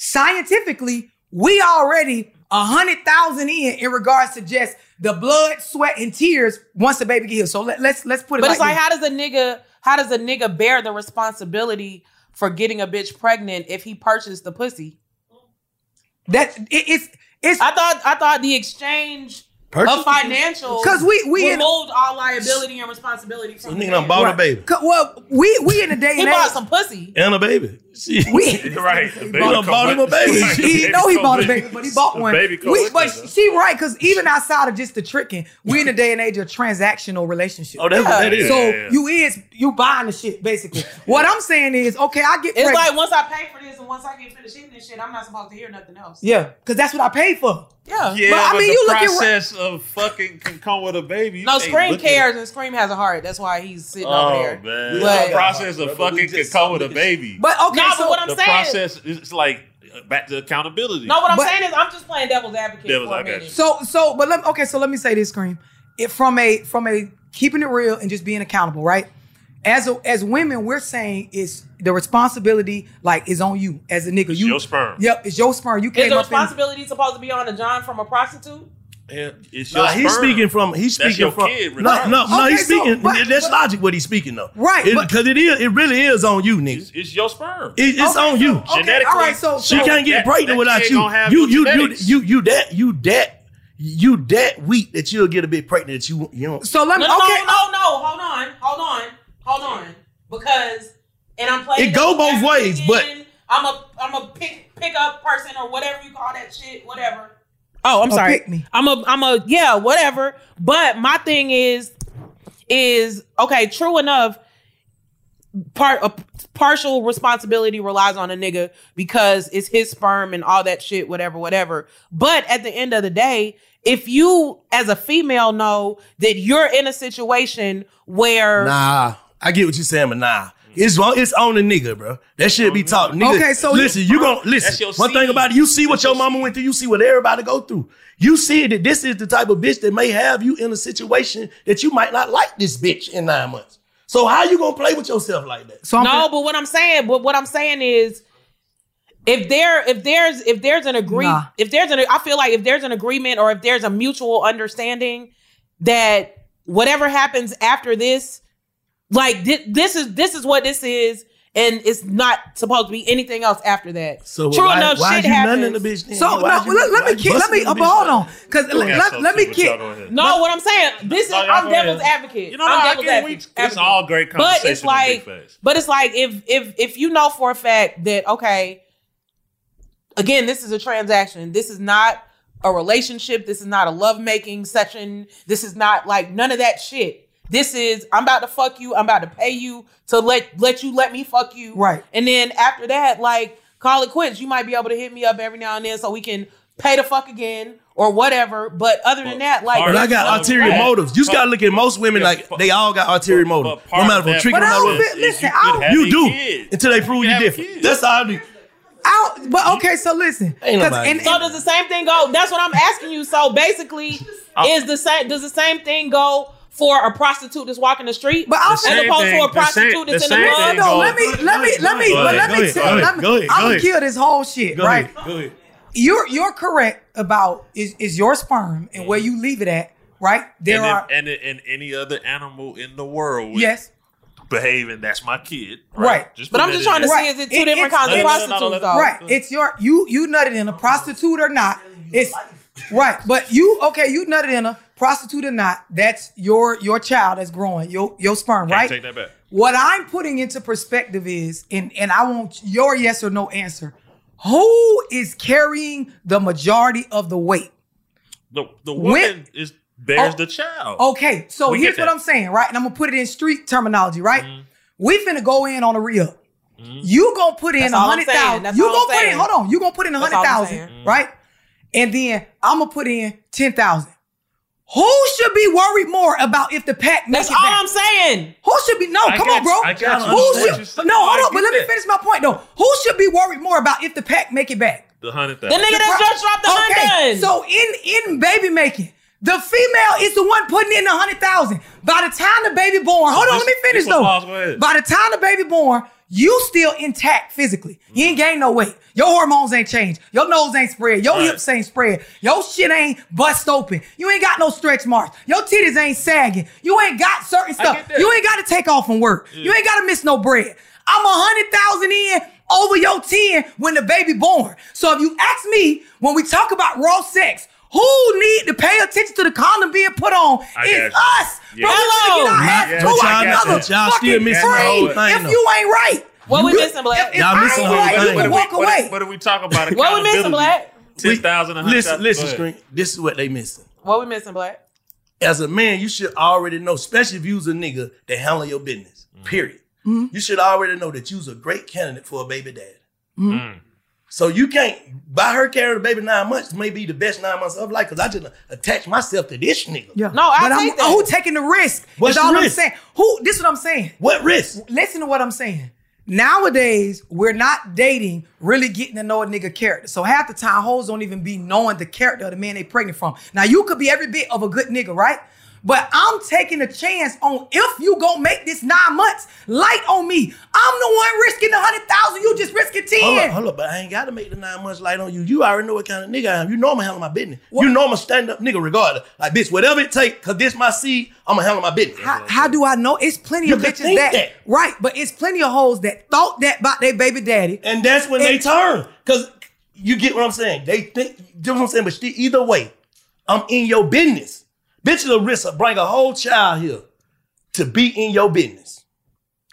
scientifically, we already a hundred thousand in in regards to just the blood, sweat, and tears once the baby get here. So let, let's let's put it
But
like
it's like,
this.
how does a nigga, how does a nigga bear the responsibility for getting a bitch pregnant if he purchased the pussy?
That it, it's it's.
I thought I thought the exchange
Purchase
of financial
'Cause we- we in-
removed all liability and responsibility from. the
nigga done
man.
bought a
Right.
baby.
'Cause- Well, we we in the day
He
and
bought
age.
some pussy.
And a baby. Shit.
We-
right. The
He done bought him a baby.
he know he bought a baby, but he bought one.
Baby
We, but she right because even outside of just the tricking, we in the day and age of transactional relationship.
Oh, that's what that is.
So
Yeah, yeah, yeah.
you is you buying the shit basically. what I'm saying is, okay, I get
It's
pregnant.
like once I pay for this and once I get finished eating this shit, I'm not supposed to hear nothing else.
yeah, because that's what I paid for.
Yeah.
Yeah,
But, I mean,
the
you look at- the
process of fucking can come with a baby. You
No, Scream cares and Scream has a heart. That's why he's sitting
Oh
over there.
man,
But-
the process of
Brother,
fucking can come with a baby.
But okay,
No,
so
but what I'm
the
saying
process is like uh, back to accountability.
No, what I'm
But-
saying is I'm just playing devil's advocate
Devil's
for
advocate.
So so but let okay, so let me say this, Scream. It from a from a keeping it real and just being accountable, right? As a, as women, we're saying is the responsibility like is on you as a nigga.
It's
you
your sperm.
Yep, it's your sperm. You
Is
came
the
up in
responsibility supposed to be on a John from a prostitute?
And it's
Nah,
your
he's
sperm.
speaking from he's
That's
speaking from
kid,
no no no
Okay,
he's
so,
speaking
but-
that's
but-
logic what he's speaking though
Right, but-
because it is it really is on you nigga
It's, it's your sperm.
it, it's
Okay,
on
so-
you
okay,
Genetically,
all right, so,
she
so
can't get
that-
pregnant
that
without you you you you you you that you that you that weak that you'll get a bit pregnant that you you don't
so let me
No, no,
okay.
no, no, no. Hold on, hold on, hold on. Because, and I'm playing.
It go both ways, but-
I'm a, I'm a pick, pick up person or whatever you call that shit, whatever. Oh, I'm
A
sorry.
pick me.
I'm a, I'm a, yeah, whatever. But my thing is, is okay. True enough. Part a partial responsibility relies on a nigga because it's his sperm and all that shit, whatever, whatever. But at the end of the day, if you as a female know that you're in a situation where
nah I get what you're saying but nah it's wrong. It's on the nigga, bro. That shit be taught. Nigga,
Okay, so
listen, you gon' listen.
your
One thing about it, you see what
That's
your
your
mama went through. You see what everybody go through. You see that this is the type of bitch that may have you in a situation that you might not like this bitch in nine months. So how you gonna play with yourself like that?
So I'm
no, but what I'm saying, but what I'm saying is, if there, if there's, if there's an agree,
Nah.
if there's an, I feel like if there's an agreement or if there's a mutual understanding that whatever happens after this, like thi- this is this is what this is, and it's not supposed to be anything else after that.
So
True
why,
enough,
why
shit
you
happens.
nothing the bitch?
So no,
Why'd you-
let, let me
why'd you
kick, let me uh, but hold on, because
I
let, let me
too, but
kick.
No, what I'm saying, this is I'm devil's advocate.
You know,
I'm devil's
get it.
advocate.
We- it's all great conversation.
But
it's
like, but it's like if if if you know for a fact that okay, again, this is a transaction. This is not a relationship. This is not a lovemaking session. This is not like none of that shit. This is I'm about to fuck you. I'm about to pay you to let let you let me fuck you.
Right.
And then after that, like call it quits. You might be able to hit me up every now and then so we can pay the fuck again or whatever. But other than that, like
But I got
that's
ulterior
right.
motives. You just gotta look at most women like they all got ulterior motives. No matter
of
if
that
a trick
I
not.
don't
is-
feel-
is
listen,
you
I don't-
You do
kid.
until they prove you
have
different.
kid.
That's all I do.
Out, but okay, so listen.
Ain't
'cause-
nobody-
and-
So does the same thing go? That's what I'm asking you. So basically, is the same does the same thing go for a prostitute that's walking the street,
But I'm
as
saying-
opposed
thing-
to a
the
prostitute
same-
that's
the
in the
same
club?
no, let me, let me, let me, but let me tell,
go
let
ahead,
me,
go ahead,
I'm gonna kill this whole shit,
Go
right?
ahead. Go ahead.
You're you're correct about is is your sperm and where mm-hmm. you leave it at, right? There
and,
are
if, and and any other animal in the world
yes,
behaving, that's my kid.
Right.
Just
But I'm just trying to.
Right.
see is it two
It-
different kinds of
No, no, no, no,
prostitutes
right. It's your you you nutted in a prostitute or not? It's right, but you okay? You nutted in a prostitute or not? That's your your child that's growing your your sperm,
Can't
right?
take that back.
What I'm putting into perspective is, and and I want your yes or no answer. Who is carrying the majority of the weight?
The the
When-
woman is bears
Oh,
the child.
Okay, so
We
here's what. I'm saying, right? And I'm gonna put it in street terminology, right?
Mm-hmm.
We finna go in on a re-up. You gonna put in a
all I'm
hundred
saying.
thousand.
That's
You gonna put in. Hold on. You gonna put in a
hundred thousand,
hundred
all I'm
thousand,
saying.
right? And then I'm gonna put in ten thousand. Who should be worried more about if the pack makes
That's
it
all
back?
I'm saying.
Who should be no?
I
come
got
on, bro.
you. I.
Who
I understand what you're
should? No,
No,
hold on. But
get
let me finish my point though. Who should be worried more about if the pack make it back?
The hundred
The nigga that just dropped the
Okay,
hundred.
so in in baby making, the female is the one putting in the hundred thousand. By the time the baby born, hold on,
this-
let me finish though.
pause, go ahead.
By the time the baby born, you still intact physically. You ain't gained no weight. Your hormones ain't changed. Your nose ain't spread. Your
Right.
hips ain't spread. Your shit ain't bust open. You ain't got no stretch marks. Your titties ain't sagging. You ain't got certain stuff. You ain't got to take off from work. You ain't got to miss no bread. I'm a hundred thousand in over your 10 when the baby born. So if you ask me, when we talk about raw sex, who need to pay attention to the condom being put on?
I
It's us.
You.
Bro,
Yeah.
we finna
Hello.
ass
Yeah.
to
But
our
y'all got
mother
that. Y'all still
fucking
missing the whole thing,
If
though.
you ain't right.
What we missing, Black?
If, if
Y'all missing
ain't
the whole
right,
thing.
But
walk
we,
away.
if, but if we talk about
What we missing, Black?
ten thousand,
Listen, listen,
Go
Scream. This is what they missing.
What we missing, Black?
As a man, you should already know, especially if you's a nigga that handle your business.
Mm.
Period.
Mm-hmm.
You should already know that you's a great candidate for a baby dad.
Mm.
So you can't, by her carrying the baby nine months, may be the best nine months of life because I just attach myself to this nigga.
Yeah.
No, I
but I'm,
that.
who taking the risk?
What's
is all
the
I'm
risk?
saying. Who? This is what I'm saying.
What risk?
Listen to what I'm saying. Nowadays, we're not dating, really getting to know a nigga character. So half the time, hoes don't even be knowing the character of the man they pregnant from. Now, you could be every bit of a good nigga, right? But I'm taking a chance on if you gonna make this nine months light on me. I'm the one risking the hundred thousand. You just risking ten.
Hold up, hold up, but I ain't gotta make the nine months light on you. You already know what kind of nigga I am. You know I'm gonna my business. You know I'm a stand up nigga regardless. Like, bitch, whatever it take, cause this my seed, I'm gonna handle my business.
How, how do I know? It's plenty
You
of bitches that,
that.
right, but it's plenty of hoes that thought that about their baby daddy,
and that's when they turn. Cause you get what I'm saying. They think, you know what I'm saying? But either way, I'm in your business. Bitches will risk bring a whole child here to be in your business.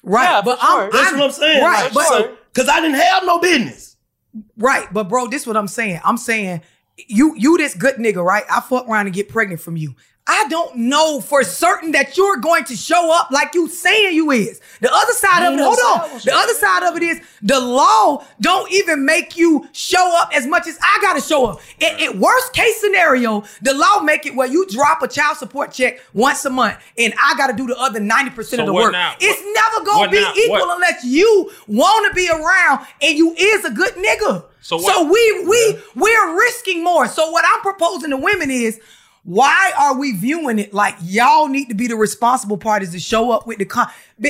right? but I'm,
That's
I'm-
what I'm saying.
right?
Like,
but
so- Cause I didn't have no business.
Right, but bro, this what I'm saying. I'm saying you you this good nigga, right? I fuck around and get pregnant from you. I don't know for certain that you're going to show up like you saying you is. The other side of it, hold on. The other side of it is the law don't even make you show up as much as I gotta show up. In, in worst case scenario, the law make it where you drop a child support check once a month and I gotta do the other 90%
So
of the work.
now?
It's
What-
never gonna
what
be
now?
equal
What?
unless you wanna be around and you is a good nigga.
So
So,
what-
we we we're risking more. So what I'm proposing to women is why are we viewing it like y'all need to be the responsible parties to show up with the con?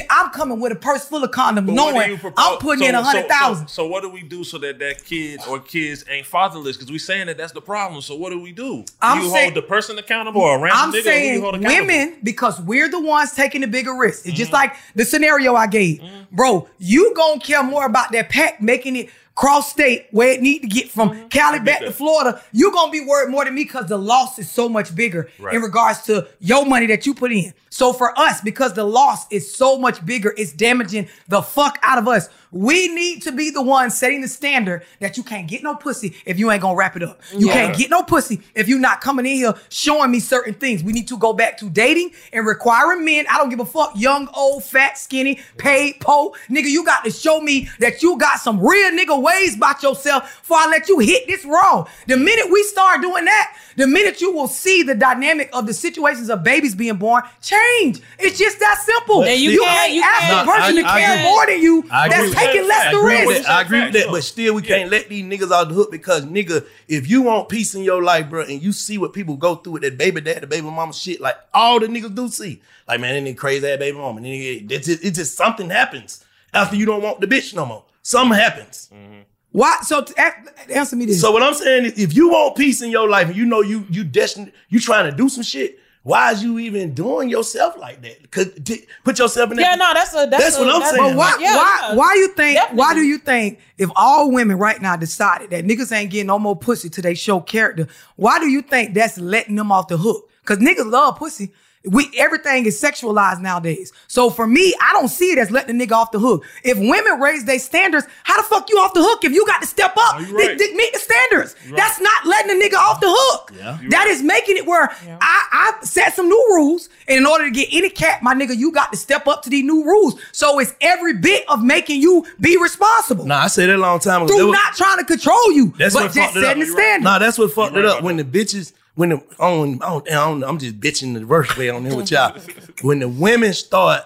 I'm coming with a purse full of condoms,
But what do
knowing
propose-
I'm putting in
so-
a hundred
so- So, so what do we do so that that kids or kids ain't fatherless? Because we saying that that's the problem. So what do we do?
I'm
you
saying-
hold the person accountable or a random
I'm
nigga?
Saying
you hold
women because we're the ones taking the bigger risk. It's
Mm-hmm.
just like the scenario I gave, bro. You gonna care more about that pack making it cross state where it need to get from
Mm-hmm.
Cali back to Florida. you're gonna be worried more than me because the loss is so much bigger
Right.
in regards to your money that you put in. So for us, because the loss is so much bigger, it's damaging the fuck out of us. We need to be the ones setting the standard that you can't get no pussy if you ain't gonna wrap it up. You
Yeah.
can't get no pussy if you're not coming in here showing me certain things. We need to go back to dating and requiring men. I don't give a fuck, young, old, fat, skinny, paid, po. Nigga, you got to show me that you got some real nigga ways about yourself before I let you hit this wrong. The minute we start doing that, the minute you will see the dynamic of the situations of babies being born change. It's just that simple.
But
you,
still-
can't
you
ask
can't-
the person
No,
to
I- I
care
agree.
more than you
I agree
that's
with
taking
that.
less the
agree with
risk.
I agree with that, but still, we can't let these niggas out the hook because nigga, if you want peace in your life, bro, and you see what people go through with that baby dad, the baby mama shit, like all the niggas do see, like man, that nigga crazy ass baby mama, and then it, it's just, it's just something happens after you don't want the bitch no more. Something happens. Mm-hmm.
Why? So to answer me this.
So what I'm saying is, if you want peace in your life and you know you you destined, you trying to do some shit. Why is you even doing yourself like that? Cause t- put yourself in that.
Yeah, no, that's a that's,
That's
a,
what I'm
that's
saying.
But why,
Yeah,
why,
yeah.
why you think? Why do you think if all women right now decided that niggas ain't getting no more pussy till they show character? Why do you think that's letting them off the hook? Cause niggas love pussy. We everything is sexualized nowadays. So for me, I don't see it as letting a nigga off the hook. If women raise their standards, how the fuck you off the hook if you got to step up,
you right.
to- to meet the standards?
Right.
That's not letting a nigga off the hook.
Yeah. You
That is making it where I, I set some new rules, and in order to get any cat, my nigga, you got to step up to these new rules. So it's every bit of making you be responsible.
Nah, I said that a long time ago. That
Through
was-
not trying to control you,
That's
but
what
just
fucked it up.
setting the standard.
Nah, that's what fucked it up. When the bitches, when the I don't, I don't, I don't, I'm just bitching the reverse way on there with y'all. when the women start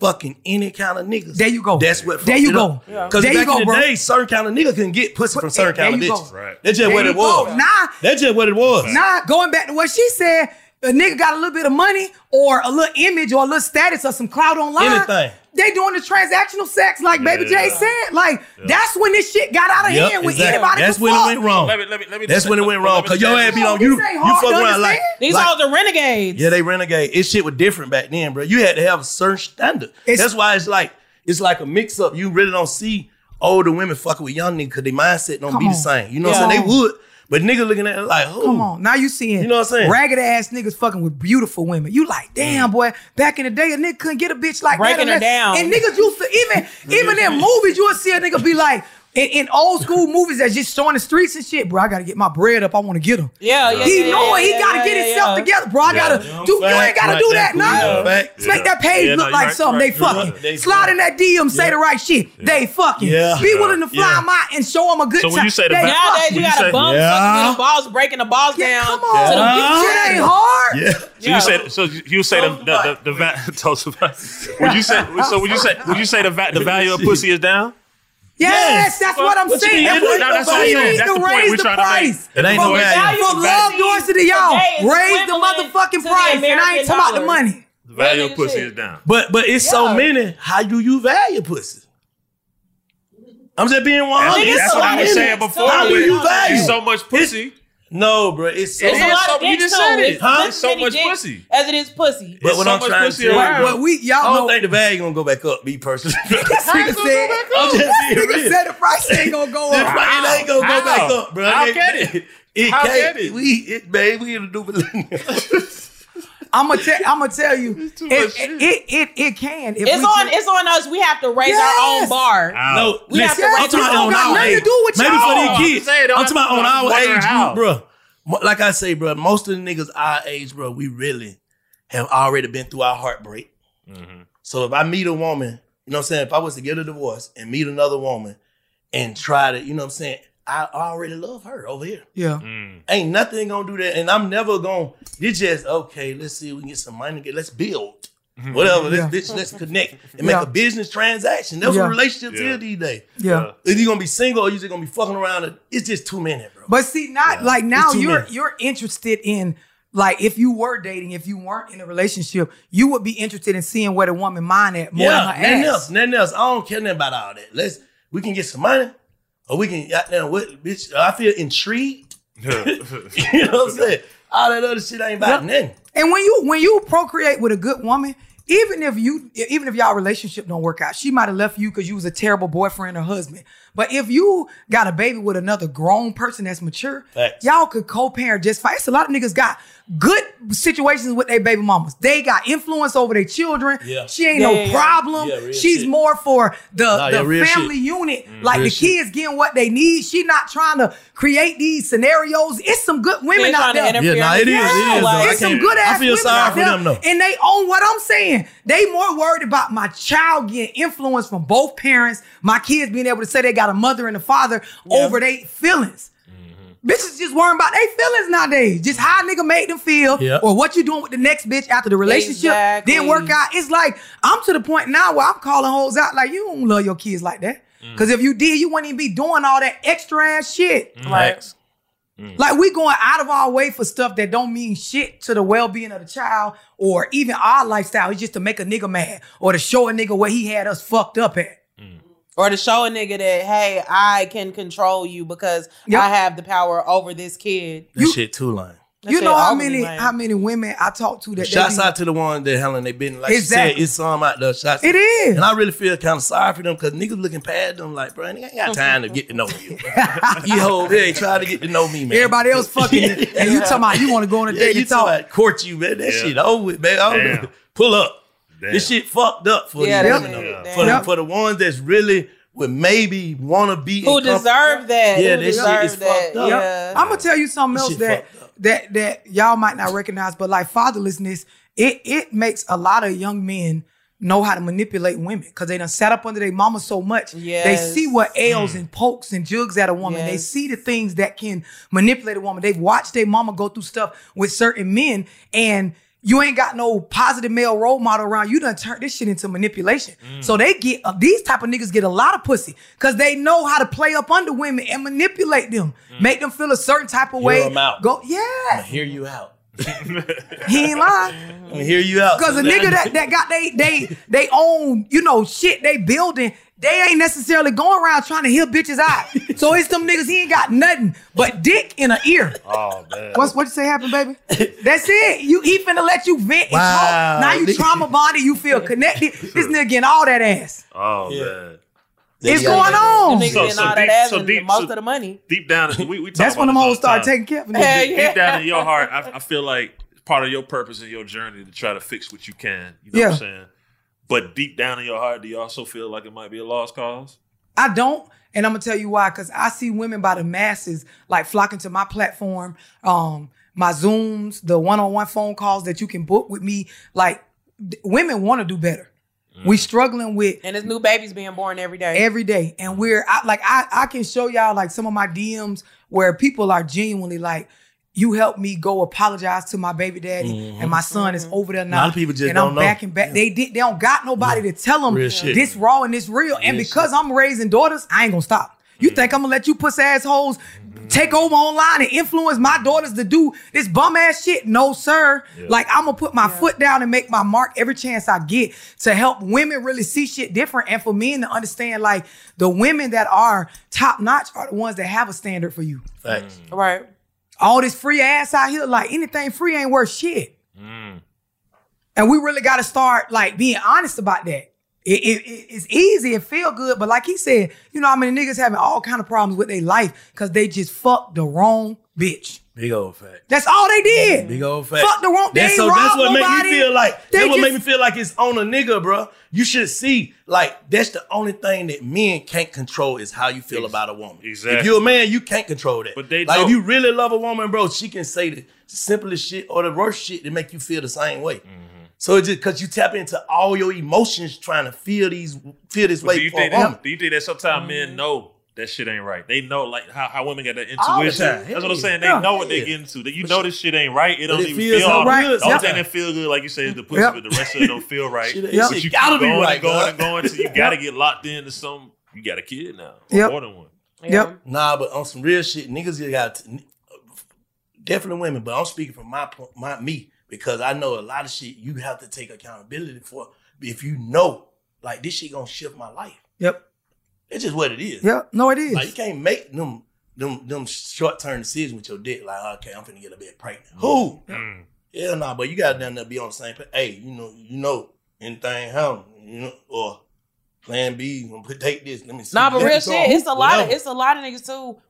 fucking any kind of niggas,
there you go.
That's what.
There you go.
up.
Yeah.
Because back
go,
in the
bro.
day, certain kind of nigga couldn't get pussy from certain kind of
there you
bitches.
go.
Right. That's just
There
what it was.
go. Nah,
That's just what it was.
Nah, going back to what she said, a nigga got a little bit of money or a little image or a little status or some clout online.
Anything.
They doing the transactional sex, like Baby J said. Like that's when this shit got out of
Yep,
hand. When
exactly.
anybody
That's
could
when it went wrong.
Let me, let me, let me
That's when it went wrong. Cause your ass be on you. You
hard
fuck
to
around like.
These
like-
hoes are renegades.
Yeah, they renegade. It shit was different back then, bro. You had to have a certain standard. That's why it's like it's like a mix up. You really don't see older women fucking with young niggas because their mindset don't
Come
be
on.
the same. You know what I'm saying? They would, but nigga looking at it like, who?
Come on, now you seeing
You know what I'm saying?
ragged ass niggas fucking with beautiful women. You like, damn mm. boy, back in the day a nigga couldn't get a bitch like
Breaking her
that. unless-
down.
And niggas used to even even in movies you would see a nigga be like. In, in old school movies that's just showing the streets and shit, bro. I gotta get my bread up. I want to get him.
Yeah, yeah,
He
yeah,
knowing he
yeah,
gotta
yeah,
get
yeah,
himself
yeah.
together, bro. I
Yeah.
gotta
Yeah.
do. You ain't gotta
Right,
do
that
that now.
cool. Yeah.
Let's make that page
Yeah,
look
no,
like
right,
something.
right.
They fucking
Yeah. They-
slide in that DM, say the right shit. They fucking
Yeah.
be willing to fly
Yeah.
them out and show them a good
So
time.
when you say the
They
back-
fuck
Nowadays, you
When you
got
say-
a bum
Yeah.
fucking with the balls, breaking the balls down.
Come on,
the
Yeah.
shit ain't hard.
Yeah.
So you say so you say the the the, the, va- tell us about- would you say so would you say would you say the the value of pussy is down?
Yes, that's what I'm
What
saying.
mean?
That's what-
No, that's
we
what I'm saying.
need
That's
to
the point
raise
we're
the
trying to make.
price.
It ain't no
From-
value.
From Love Dorsey to y'all, raise the motherfucking
to the
price, and I ain't talking about the money.
The value of pussy is down.
But but it's so many. How do you value pussy? I'm just being one
That's, that's what I was saying before.
How do you value?
It's so much pussy.
No, bro. It's so
It
It's a lot
so-
of
you just said it. Huh? It's so much pussy.
As it is pussy.
But
It's
what
so
I'm trying to
pussy
tell you,
around.
But we, y'all
don't
know.
think the bag gonna go back up. Me personally,
This nigga said,
I'm just being
this nigga
real.
said the price ain't gonna go
The
up.
price ain't gonna go
How?
back up, bro.
How
It-
can it?
It
How
can't.
can it?
We, it, man, we in a new millennium.
I'm gonna tell. I'm gonna tell you. It, it, it, it, it can. If
It's on.
just-
It's on us. We have to raise
Yes.
our own bar.
No,
We have
listen,
to
I'm
raise
talking
our
about
own
on
got
our
nothing to do with
Maybe
y'all.
for these
I'm
kids.
don't
I'm
have
talking about
to-
on
I'm
our age group, bro. Like I say, bro, most of the niggas our age, bro, we really have already been through our heartbreak.
Mhm.
So if I meet a woman, you know what I'm saying? If I was to get a divorce and meet another woman and try to, you know what I'm saying? I already love her over here.
yeah.
Mm.
Ain't nothing gonna do that. And I'm never gonna, it's just, okay, let's see if we can get some money, get, let's build. Whatever, let's,
Yeah.
let's, let's connect and make
Yeah.
a business transaction. That's
Yeah.
what relationships
Yeah.
is these days.
Yeah.
Is you gonna be single or you just gonna be fucking around? and- It's just too many, bro.
But see, not like now you're
many.
you're interested in like if you were dating, if you weren't in a relationship, you would be interested in seeing where the woman mind at more
yeah,
than her
nothing
ass.
else, nothing else. I don't care nothing about all that. Let's we can get some money, or we can. Goddamn, what bitch? I feel intrigued. you know what I'm saying? All that other shit ain't about nothing.
And when you when you procreate with a good woman, even if you even if y'all relationship don't work out, she might have left you because you was a terrible boyfriend or husband. But if you got a baby with another grown person that's mature,
Facts.
y'all could co-parent just fine. It's a lot of niggas got good situations with their baby mamas. They got influence over their children.
Yeah.
She ain't
Yeah,
no
yeah, yeah.
problem.
Yeah,
She's
shit.
more for the,
Nah,
the family
shit.
unit. Mm. like
real
the
shit.
kids getting what they need. She not trying to create these scenarios. It's some good women out there.
interfere.
Yeah, nah, it is. It
Yeah,
is. though. I
it's some good ass
I feel
women
sorry
out
for
there,
them though.
and they own what I'm saying. They more worried about my child getting influence from both parents, my kids being able to say they got a mother and a father over their feelings. Mm-hmm. Bitches just worrying about their feelings nowadays. Just how a nigga made them feel,
Yeah.
or what you doing with the next bitch after the relationship
Exactly.
didn't work out. It's like I'm to the point now where I'm calling hoes out like you don't love your kids like that. Mm. Cause if you did, you wouldn't even be doing all that extra ass shit. Mm.
Facts. Mm.
Like we going out of our way for stuff that don't mean shit to the well-being of the child or even our lifestyle. It's just to make a nigga mad or to show a nigga where he had us fucked up at.
Or to show a nigga that, hey, I can control you because
Yep.
I have the power over this kid.
That shit too lame.
That
you know how many
lame.
how many women I talk to that they
Shouts out to the one that Helen they been like
Exactly.
she said, it's some out there. Shouts
It is.
And I really feel kind of sorry for them because niggas looking past them like, bro, nigga ain't got time to get to know you. you whole here trying to get to know me, man.
Everybody else fucking you, and you talking about you want to go on a
Yeah,
date
you
and talk.
talking about court you, man. That
Yeah.
shit over with, man. I don't know.
Damn.
Pull up.
Damn.
This shit fucked up for
Yeah,
these
that
women.
shit,
For, the,
Yep.
for the ones that's really would maybe want to be
Who deserve that?
Yeah,
Who
this shit is
that?
fucked up.
Yeah.
I'm gonna tell you something
This
else that that that y'all might not recognize, but like fatherlessness, it it makes a lot of young men know how to manipulate women because they done sat up under their mama so much. They see what ails hmm. and pokes and jugs at a woman. They see the things that can manipulate a woman. They've watched their mama go through stuff with certain men and you ain't got no positive male role model around. You done turned this shit into manipulation.
Mm.
So they get uh, these type of niggas get a lot of pussy because they know how to play up under women and manipulate them, make them feel a certain type of
Hear
way.
'em out.
Go, yeah,
hear you out.
he ain't lying.
I'm hear you out.
Cause a nigga that, that got they they they own, you know, shit they building, they ain't necessarily going around trying to heal bitches out. so it's them niggas, he ain't got nothing but dick in an ear.
Oh man.
What's what you say happened, baby? That's it. You he finna let you vent and talk. Now you trauma bonded, you feel connected. This nigga getting all that ass.
Oh
Yeah.
man.
It's going on.
So- so
all
deep-
that
so deep-
most
so-
of the money.
Deep down, we, we talk
That's
about
when them
this all
hoes start taking care of niggas.
Hell
deep,
yeah.
deep down in your heart, I, I feel like part of your purpose and your journey to try to fix what you can. You know what I'm saying? But deep down in your heart, do you also feel like it might be a lost cause?
I don't, and I'm gonna tell you why. Because I see women by the masses like flocking to my platform, um, my Zooms, the one-on-one phone calls that you can book with me. Like th- women want to do better. We struggling with
And there's new babies being born every day.
every day, and we're I, like I I can show y'all like some of my DMs where people are genuinely like. you helped me go apologize to my baby daddy,
Mhm.
and my son is over there now."
A
now.
lot of people just
and
don't
I'm
know.
back and back. They did. They don't got nobody to tell them
Real shit.
this raw and this real. And
Real
because I'm raising daughters, I ain't gonna stop. You think I'm gonna let you pussy assholes take over online and influence my daughters to do this bum ass shit? No, sir. Like I'm gonna put my foot down and make my mark every chance I get to help women really see shit different and for men to understand like the women that are top notch are the ones that have a standard for you.
Facts. Mm.
Right.
All this free ass out here, like anything free ain't worth shit. Mm. And we really got to start like being honest about that. It, it- it- it's easy and feel good, but like he said, you know how many niggas having all kind of problems with their life because they just fucked the wrong bitch.
Big old fact.
That's all they did.
Big old fact.
Fuck the wrong. They
That's so that's
robbed
what make
nobody.
me feel like
They
that's what
just-
make me feel like it's on a nigga, bro. You should see like that's the only thing that men can't control is how you feel about a woman.
Exactly.
If you're a man, you can't control that.
But they
like
know-
if you really love a woman, bro, she can say the simplest shit or the worst shit to make you feel the same way.
Mm-hmm.
So it's just because you tap into all your emotions trying to feel these feel this way
do you
for a
think
woman.
that, do you think that sometimes men mm-hmm. know that shit ain't right? They know like how, how women got that intuition.
time.
That's what I'm saying. They
Yeah.
know what they
Yeah.
get into. That you know this shit ain't right. It don't
it
even
feels
feel
so
right.
good.
The only
Yep.
thing that feel good, like you said, is the pussy,
Yep.
but the rest of it don't feel right.
Shit-
But you
gotta be
going
right,
and going and going till you gotta get locked into some. You got a kid now,
Yep.
more than one.
Yep.
Nah, but on some real shit, niggas you got to, definitely women, but I'm speaking from my po- my me because I know a lot of shit you have to take accountability for. If you know, like this shit gonna shift my life.
Yep.
It's just what it is.
Yep. No, it is.
Like you can't make them them them short term decisions with your dick. Like okay, I'm finna get a bit pregnant. Mm. Who? Yeah, mm. nah, but you got down there be on the same page. Hey, you know, you know, anything happen, you know, or plan B, I'm gonna take this. Let me see.
Nah, but real shit, it's a lot of it's a lot of niggas too.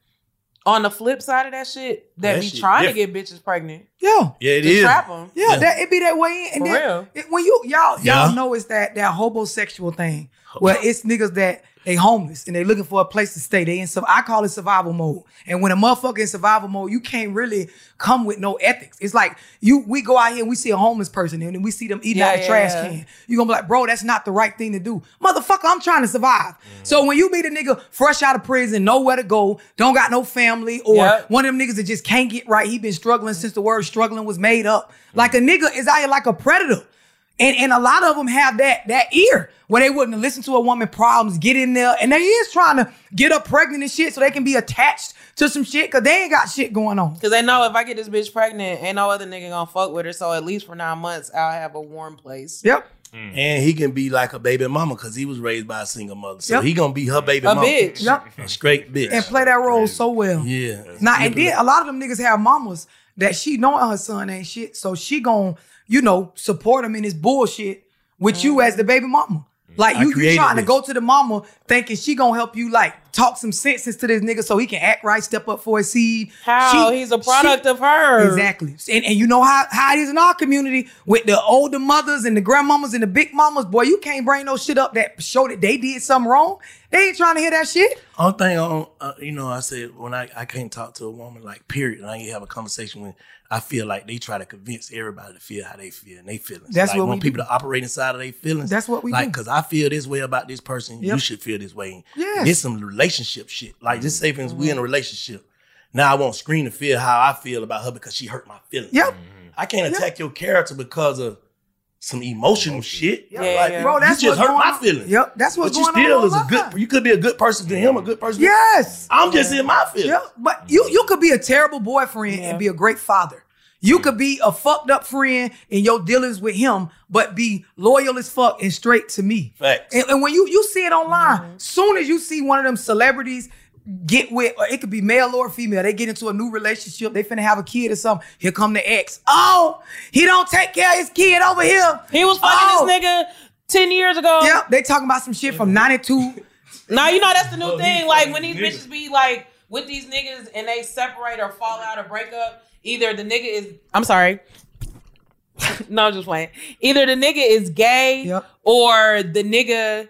On the flip side of that shit, that,
That
be
shit
trying to get bitches pregnant.
Yeah.
Yeah, it
to
is.
trap them.
Yeah, that it be that way. And
For
then
real.
it- when you y'all y'all
Yeah.
know it's that that homosexual thing where it's niggas that they homeless and they looking for a place to stay. They in some I call it survival mode. And when a motherfucker in survival mode, you can't really come with no ethics. It's like you we go out here and we see a homeless person and we see them eating out
Yeah,
the
yeah,
trash
yeah.
can. You gonna be like, bro, that's not the right thing to do. Motherfucker, I'm trying to survive.
Mm.
So when you meet a nigga fresh out of prison, nowhere to go, don't got no family, or
Yep.
one of them niggas that just can't get right, he been struggling since the word struggling was made up. Like a nigga is out here like a predator. And, and a lot of them have that that ear where they wouldn't listen to a woman problems, get in there, and they is trying to get her pregnant and shit so they can be attached to some shit because they ain't got shit going on.
Cause they know if I get this bitch pregnant, ain't no other nigga gonna fuck with her. So at least for nine months, I'll have a warm place.
Yep. Hmm.
And he can be like a baby mama because he was raised by a single mother. So
Yep.
he gonna be her baby
A
mama.
bitch.
Yep.
A straight bitch.
And play that role so well.
yeah.
Now and then a lot of them niggas have mamas that she knowing her son ain't shit, so she gon' you know support him in his bullshit with you as the baby mama. Like you, you
created
trying to go to the mama thinking she gonna help you like talk some sense into this nigga so he can act right, step up for his seed.
How? He's a product of her.
Exactly. And, and you know how, how it is in our community with the older mothers and the grandmamas and the big mamas, boy, you can't bring no shit up that show that they did something wrong. They ain't trying to hear that shit.
Only thing on, uh, you know, I said when I, I can't talk to a woman like period, and I ain't have a conversation when I feel like they try to convince everybody to feel how they feel and they feelings.
That's
like,
what
want people to operate inside of their feelings.
That's what we
like because I feel this way about this person, you should feel this way.
Yes.
This some relationship shit. Like just say for instance, we in a mm-hmm. relationship. Now I want Scream to feel how I feel about her because she hurt my feelings.
Yep.
I can't attack your character because of some emotional shit.
Yeah,
like,
yeah. Bro, that's
you just
what's
hurt
going
my
on.
feelings.
Yep, that's what's
but you
going on
still
in
is a good.
life.
You could be a good person to him, a good person. to-
Yes.
I'm just in my feelings.
Yeah, but you you could be a terrible boyfriend and be a great father. You could be a fucked up friend in your dealings with him, but be loyal as fuck and straight to me.
Facts.
And, and when you you see it online, mm-hmm. soon as you see one of them celebrities get with, or it could be male or female, they get into a new relationship, they finna have a kid or something. Here come the ex. Oh, he don't take care of his kid over here.
He was fucking
Oh.
this nigga ten years ago.
Yep, they talking about some shit from '92.
Now you know that's the new
Oh,
thing. Like when these
nigga.
bitches be like with these niggas and they separate or fall out or break up, either the nigga is I'm sorry. no, I'm just playing. Either the nigga is gay or the nigga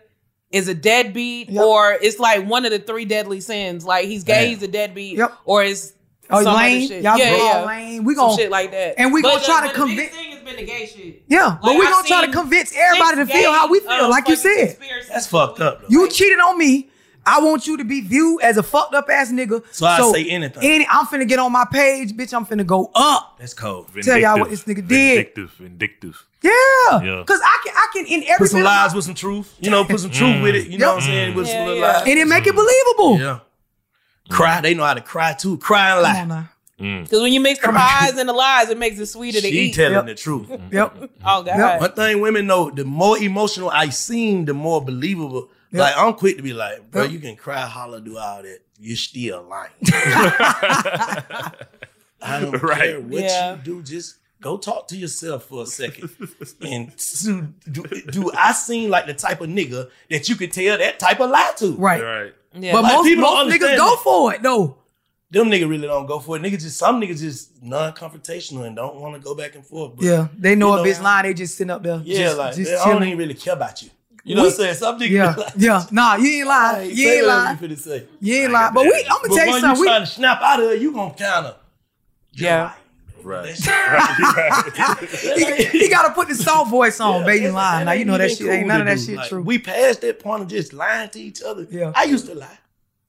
is a deadbeat or it's like one of the three deadly sins. Like he's gay,
Damn.
he's a deadbeat,
Yep.
or it's
Oh,
some other
lame.
shit.
Y'all
yeah, yeah.
all lame. We
Some
gon-
shit like that.
and we
But
gonna
the-
try to
but the big
convince-
thing has been the gay shit.
Yeah, but we
I've
gonna try to convince everybody to feel how we feel,
uh,
like you said.
That's fucked up. Though.
You cheated on me. I want you to be viewed as a fucked up ass nigga.
So I say anything.
Any, I'm finna get on my page, bitch. I'm finna go up.
That's cold.
Tell y'all what this nigga did.
Vindictive, vindictive.
Yeah.
Yeah.
Cause I can, I can in every
Put some
bit of my-
lies with some truth. You know, put some truth with it. You know what I'm saying? With some little
yeah.
lies.
And it make it believable.
Yeah. Cry. They know how to cry too. Cry and lie.
Come on.
Because mm. when you mix the lies and the lies, it makes it sweeter to
She
eat.
telling the truth.
Yep.
Oh God.
One thing women know, the more emotional I seem, the more believable.
Yep.
Like I'm quick to be like, bro,
Yep.
you can cry, holler, do all that. You're still lying. I don't
Right.
care what
Yeah.
you do. Just go talk to yourself for a second. and so, do, do I seem like the type of nigga that you could tell that type of lie to?
Right.
Right.
Yeah.
But
Like,
most,
people don't
most niggas go for it though.
Them niggas really don't go for it. Niggas just some niggas just non-confrontational and don't want to go back and forth. But
Yeah. They know
you
a
know,
bitch lying, they just sitting up there.
Yeah,
just,
like
just
they don't even really care about you. You know what I'm saying? Some niggas
Yeah,
be like,
yeah. Nah, you ain't lying.
Hey,
You
say
ain't
whatever
lying.
You finna say.
You ain't lying. But we, I'm gonna
But
tell you
when
something.
you
We,
trying to snap out of it, you gonna kind of
yeah.
Right.
he, he gotta put the soft voice on, baby. You lying. Now you know that shit ain't none of that shit true.
We passed that point of just lying to each other.
Yeah.
I used to lie.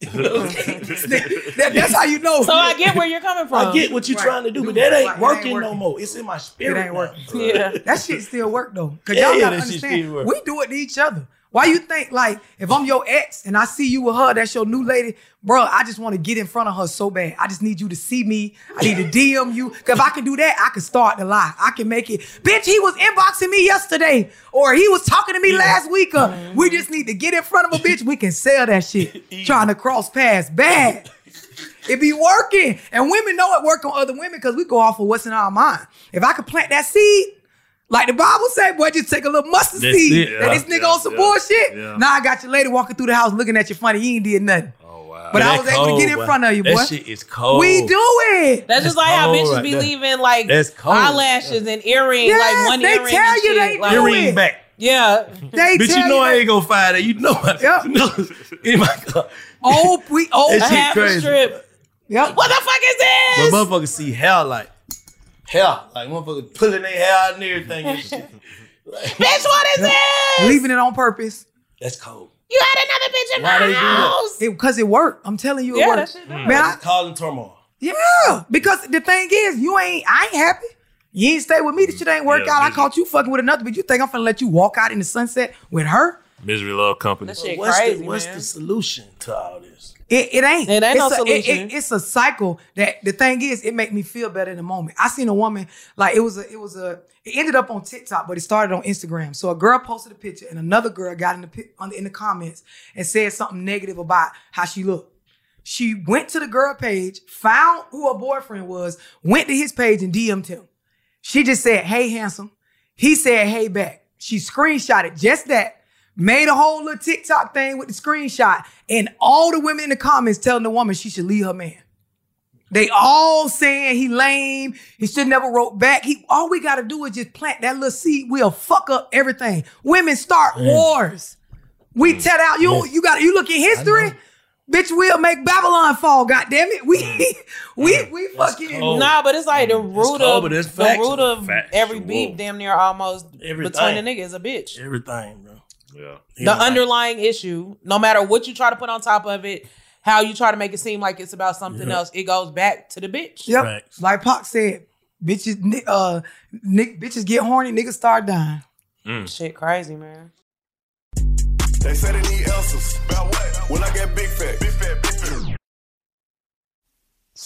That- that's how you know.
So I get where you're coming from.
I get what you're
Right.
trying to do, but that ain't
Right, it ain't
working,
working.
no more. It's in my
It
spirit.
ain't
now.
working.
Yeah.
That shit still work though. Cause
Yeah,
y'all
yeah,
gotta
that
understand. We do it to each other. Why you think like if I'm your ex and I see you with her, that's your new lady, bro? I just want to get in front of her so bad. I just need you to see me. I need to DM you. Cause if I can do that, I can start the lie. I can make it. Bitch, he was inboxing me yesterday, or he was talking to me last week. Or we just need to get in front of a bitch. We can sell that shit. Trying to cross paths, bad. It be working. And women know it work on other women because we go off of what's in our mind. If I could plant that seed, like the Bible say, boy, just take a little mustard
That's
seed.
it.
That this nigga
yeah,
on some
yeah,
bullshit.
yeah.
Now I got your lady walking through the house looking at you funny. You ain't did nothing.
Oh wow.
But I
that
was able to get in front of you,
That
boy.
shit is cold.
We do it.
That's, just like how bitches
right
be
there.
leaving like
That's cold.
eyelashes and earrings,
Yes,
like one
they
earring.
tell
and
you
shit.
they
like,
do
Earring
it.
back.
Yeah.
They
Bitch,
tell
you know I ain't gonna find that. You know I
Yep.
you know. Oh my god.
Oh, we oh
A
That
half a strip.
Yep.
What the fuck is
But
this?
motherfuckers see hell like hair, like motherfuckers pulling their hair out and everything and shit.
Bitch, what is this?
Leaving it on purpose.
That's cold.
You had another bitch in
Why
my house.
It because it worked. I'm telling you, it
Yeah,
worked.
that shit does.
Man, I,
It's causing turmoil.
Yeah, because the thing is, you ain't. I ain't happy. You ain't stay with me. This mm. shit ain't work
Yeah,
out. I caught you fucking with another, but you think I'm finna let you walk out in the sunset with her?
Misery love company.
That shit
What's
crazy,
the what's
man.
the solution to all this?
It, it ain't.
It ain't no
it's a,
solution.
it- it's a cycle. That the thing is, it make me feel better in the moment. I seen a woman like it was a. It was a. It ended up on TikTok, but it started on Instagram. So a girl posted a picture, and another girl got in the on the, in the comments and said something negative about how she looked. She went to the girl page, found who her boyfriend was, went to his page and DM'd him. She just said, "Hey, handsome." He said, "Hey, back." She screenshotted just that. Made a whole little TikTok thing with the screenshot, and all the women in the comments telling the woman she should leave her man. They all saying he lame. He should never wrote back. He all we gotta do is just plant that little seed. We'll fuck up everything. Women start mm. wars. We mm. tell out you. You got you look at history. Bitch, we'll make Babylon fall. God damn it. We mm. we we fucking
cold.
Nah, but it's like the root
cold,
of
but it's
the root of
Factual.
every beef, damn near almost between the nigga is a bitch.
Everything, bro.
Yeah.
the underlying issue, no matter what you try to put on top of it, how you try to make it seem like it's about something
Yeah.
else, it goes back to the bitch.
Yep.
Facts.
Like Pac said, bitches uh nick, bitches get horny, niggas start dying.
Shit crazy, man.
They say they need answers. About what? When I get big fat. Big fat, big fat.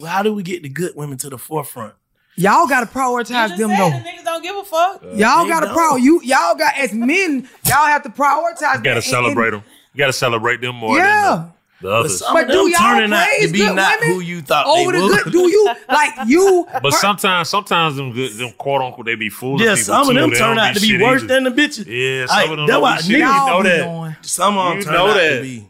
Well, how do we get the good women to the forefront?
Y'all gotta prioritize them though.
Niggas don't give a fuck.
Uh,
y'all
gotta
don't.
pro you y'all got as men, y'all have to prioritize.
You gotta
that.
celebrate them. You gotta celebrate them more
Yeah.
than the, the others.
some
But
them
do y'all
turning out to be
good
not
women
who you thought
over
they
the
were.
good? Do you like you?
But sometimes, sometimes them good, them quote unquote, they be fooling
Yeah,
people
some
too.
of them
They
turn
don't
out to be
shit
worse
either.
than the bitches.
Yeah, some
I-
of them
that's
don't
why
be shit.
niggas
You
Y'all
know that.
knowing.
Some of them turn
know
out
that.
to be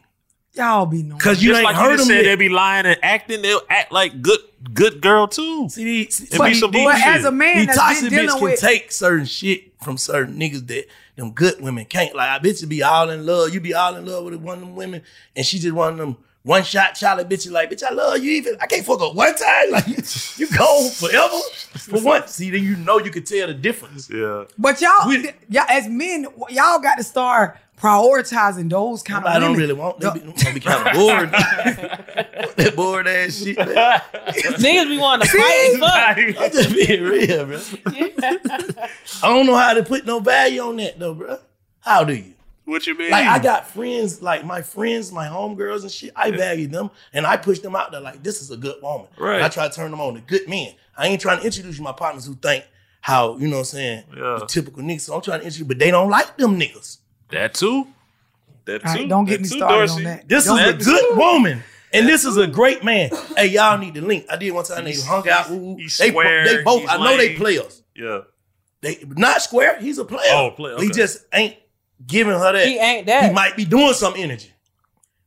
Y'all be knowing.
because you
Just
ain't
like
heard
you
them
just said,
yet.
they be lying and acting. They'll act like good, good girl too.
See, these,
It be some
but
bullshit.
as a man
the
that's
toxic
been
bitch
dealing
can
with
take certain shit from certain niggas that them good women can't. Like I bitch be all in love. You be all in love with one of them women, and she just one of them one shot Charlie bitches. Like bitch, I love you. Even I can't fuck up one time. Like you go forever for once. See, then you know you can tell the difference.
Yeah.
But y'all, y'all as men, y'all got to start prioritizing those kind
I
of women.
I don't really want. They be, they be kind of bored. that bored ass shit.
Niggas be wanting to fight and fuck.
I'm just being real, bro. I don't know how to put no value on that though, bro. How do you?
What you mean?
Like I got friends, like my friends, my homegirls and shit. I value them and I push them out there like this is a good woman.
Right.
And I try to turn them on to good men. I ain't trying to introduce you my partners who think how, you know what I'm saying,
Yeah.
the typical niggas. So I'm trying to introduce, but they don't like them niggas.
That too. That too.
All right, don't get
That
me
too,
started
Dorsey.
on that.
This
Don't
is a good
started.
woman. And this is a great man. Hey, y'all need the link. I did one time. They hung out. Ooh,
He's
they,
square,
they both. I know they
lame.
players.
Yeah.
They not square. He's a player.
Oh, player,
He just ain't giving her that.
He ain't that.
He might be doing some energy.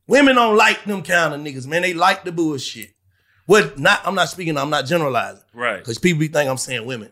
Women don't like them kind of niggas, man. They like the bullshit. What? Not. I'm not speaking. I'm not generalizing.
Right.
Because people be think I'm saying women.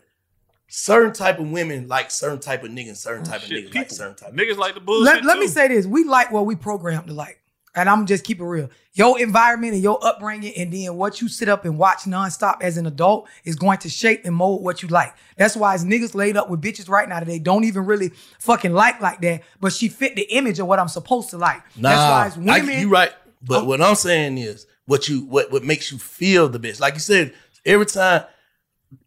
Certain type of women like certain type of niggas. Certain oh, type of
Shit,
niggas like certain type.
Niggas like the bullshit
Let, let me say this: we like what we programmed to like. and I'm just keep it real. Your environment and your upbringing, and then what you sit up and watch nonstop as an adult is going to shape and mold what you like. That's why as niggas laid up with bitches right now that they don't even really fucking like like that, but she fit the image of what I'm supposed to like.
Nah,
That's why as
I- you right. But oh. what I'm saying is what you what what makes you feel the best. Like you said, every time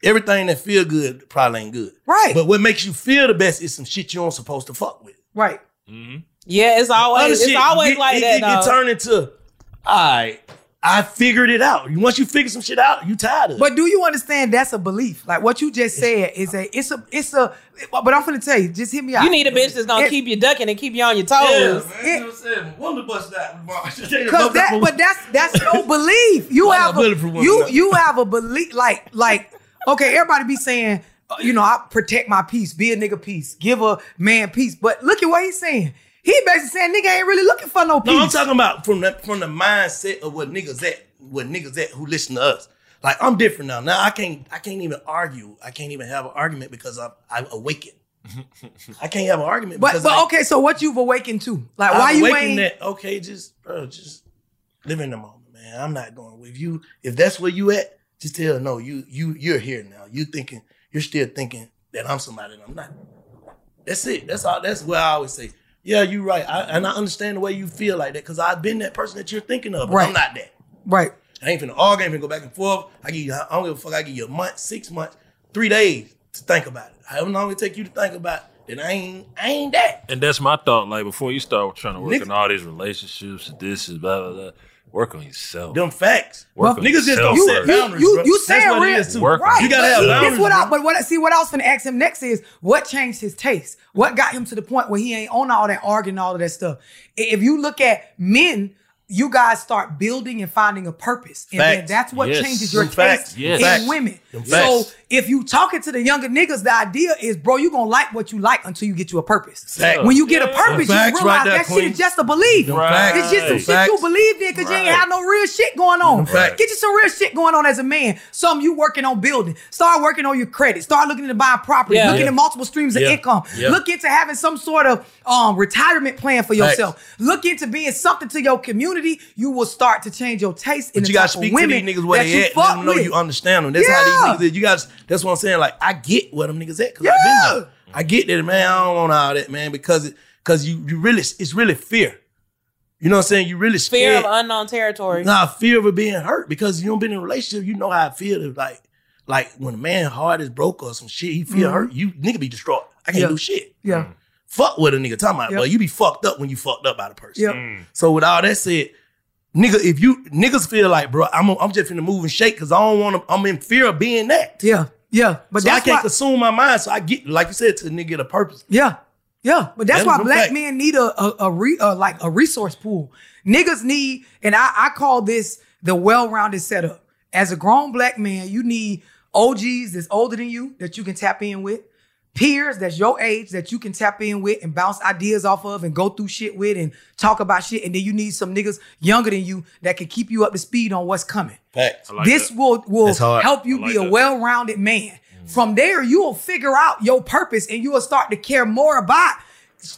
everything that feel good probably ain't good.
Right.
But what makes you feel the best is some shit you ain't supposed to fuck with.
Right. Mm-hmm.
Yeah, it's always it's
shit
always
get-
like
it,
that.
It, get
though.
turned into, all right, I figured it out. Once you figure some shit out, you tired of it.
But do you understand that's a belief? Like what you just said is a it's a it's a but I'm gonna tell you, just hit me out.
You need a bitch that's gonna
It-
keep you ducking and keep you on your toes.
Yeah, man. You know what I'm saying? Wonder bust that.
Cause that, but that's that's your belief. You have a, you you have a belief like like okay. Everybody be saying uh, you know I protect my peace, be a nigga peace, give a man peace. But look at what he's saying. He basically saying nigga ain't really looking for no peace.
No, I'm talking about from the from the mindset of what niggas at, what niggas at who listen to us. Like I'm different now. Now I can't I can't even argue. I can't even have an argument because I'm I'm awakened. I can't have an argument
But
because
but
I,
okay, so what you've awakened to? Like
I'm
why you
awakened
ain't?
that okay, just bro, just live in the moment, man. I'm not going with you. If that's where you at, just tell her, no, you you you're here now. You thinking you're still thinking that I'm somebody and I'm not. That's it. That's all. That's where I always say, yeah, you're right. I, and I understand the way you feel like that because I've been that person that you're thinking of. But I'm not that.
Right.
I ain't finna argue. I ain't finna go back and forth. I give you. I don't give a fuck. I give you a month, six months, three days to think about it. However long it take you to think about it, then I ain't. I ain't that.
And that's my thought. Like before you start trying to work
Nigga-
on all these relationships, this is blah blah blah. Work on yourself.
Them facts.
Work on
niggas just don't
yourself
set
first.
boundaries.
You
bro.
you
That's
saying
what it
real,
is, too.
Work
right?
You gotta have
This
boundaries.
what I, but what I see what I was gonna ask him next is what changed his taste? What got him to the point where he ain't on all that arguing, and all of that stuff? If you look at men, you guys start building and finding a purpose, and then that's what
Yes.
changes your
Them facts.
taste
Yes.
in
Facts.
women.
Them
So if you talking to the younger niggas, the idea is, bro, you gonna like what you like until you get you a purpose.
Facts.
When you get a
Yeah.
purpose, you
Facts
realize
right there,
that shit is just a belief.
Right.
It's just some
Them
shit you
facts.
believed in because you ain't
Right.
had no real shit going on.
Facts.
Get you some real shit going on as a man. Some you working on building. Start working on your credit. Start looking into buying property.
Yeah.
Looking
Yeah.
at multiple streams of income.
Yeah.
Look into having some sort of um, retirement plan for
Facts.
yourself. Look into being something to your community. You will start to change your taste in
But
the
you gotta speak to
women
these niggas where
that
they
you
at. Let
fuck
them know
with.
you understand them. That's
Yeah.
how these niggas is. You guys. That's what I'm saying. Like I get where them niggas at. Cause I've
Yeah.
been there. I get that, man. I don't want all that, man. Because it, because you, you really, it's really fear. You know what I'm saying? You really
Fear
scared.
of unknown territory.
Nah, fear of being hurt because you don't been in a relationship. You know how I feel. To like, like when a man heart is broke or some shit, he feel
Mhm.
hurt. You nigga be distraught. I can't
Yeah.
do shit.
Yeah.
Fuck with a nigga talking about,
Yep.
but you be fucked up when you fucked up by the person.
Yep.
Mm.
So with all that said, nigga, if you niggas feel like, bro, I'm I'm just finna move and shake because I don't want to. I'm in fear of being that.
Yeah. Yeah. But
so I can't
why,
consume my mind. So I get, like you said, to the nigga get a purpose.
Yeah, yeah, but that's
That's
why black
fact.
men need a a, a, re, uh like a resource pool. Niggas need, and I, I call this the well-rounded setup. As a grown black man, you need OGs that's older than you that you can tap in with, peers that's your age that you can tap in with and bounce ideas off of and go through shit with and talk about shit. And then you need some niggas younger than you that can keep you up to speed on what's coming
Facts.
Like
this
that.
will will help you
like
be a
that.
well-rounded man. From there, you will figure out your purpose and you will start to care more about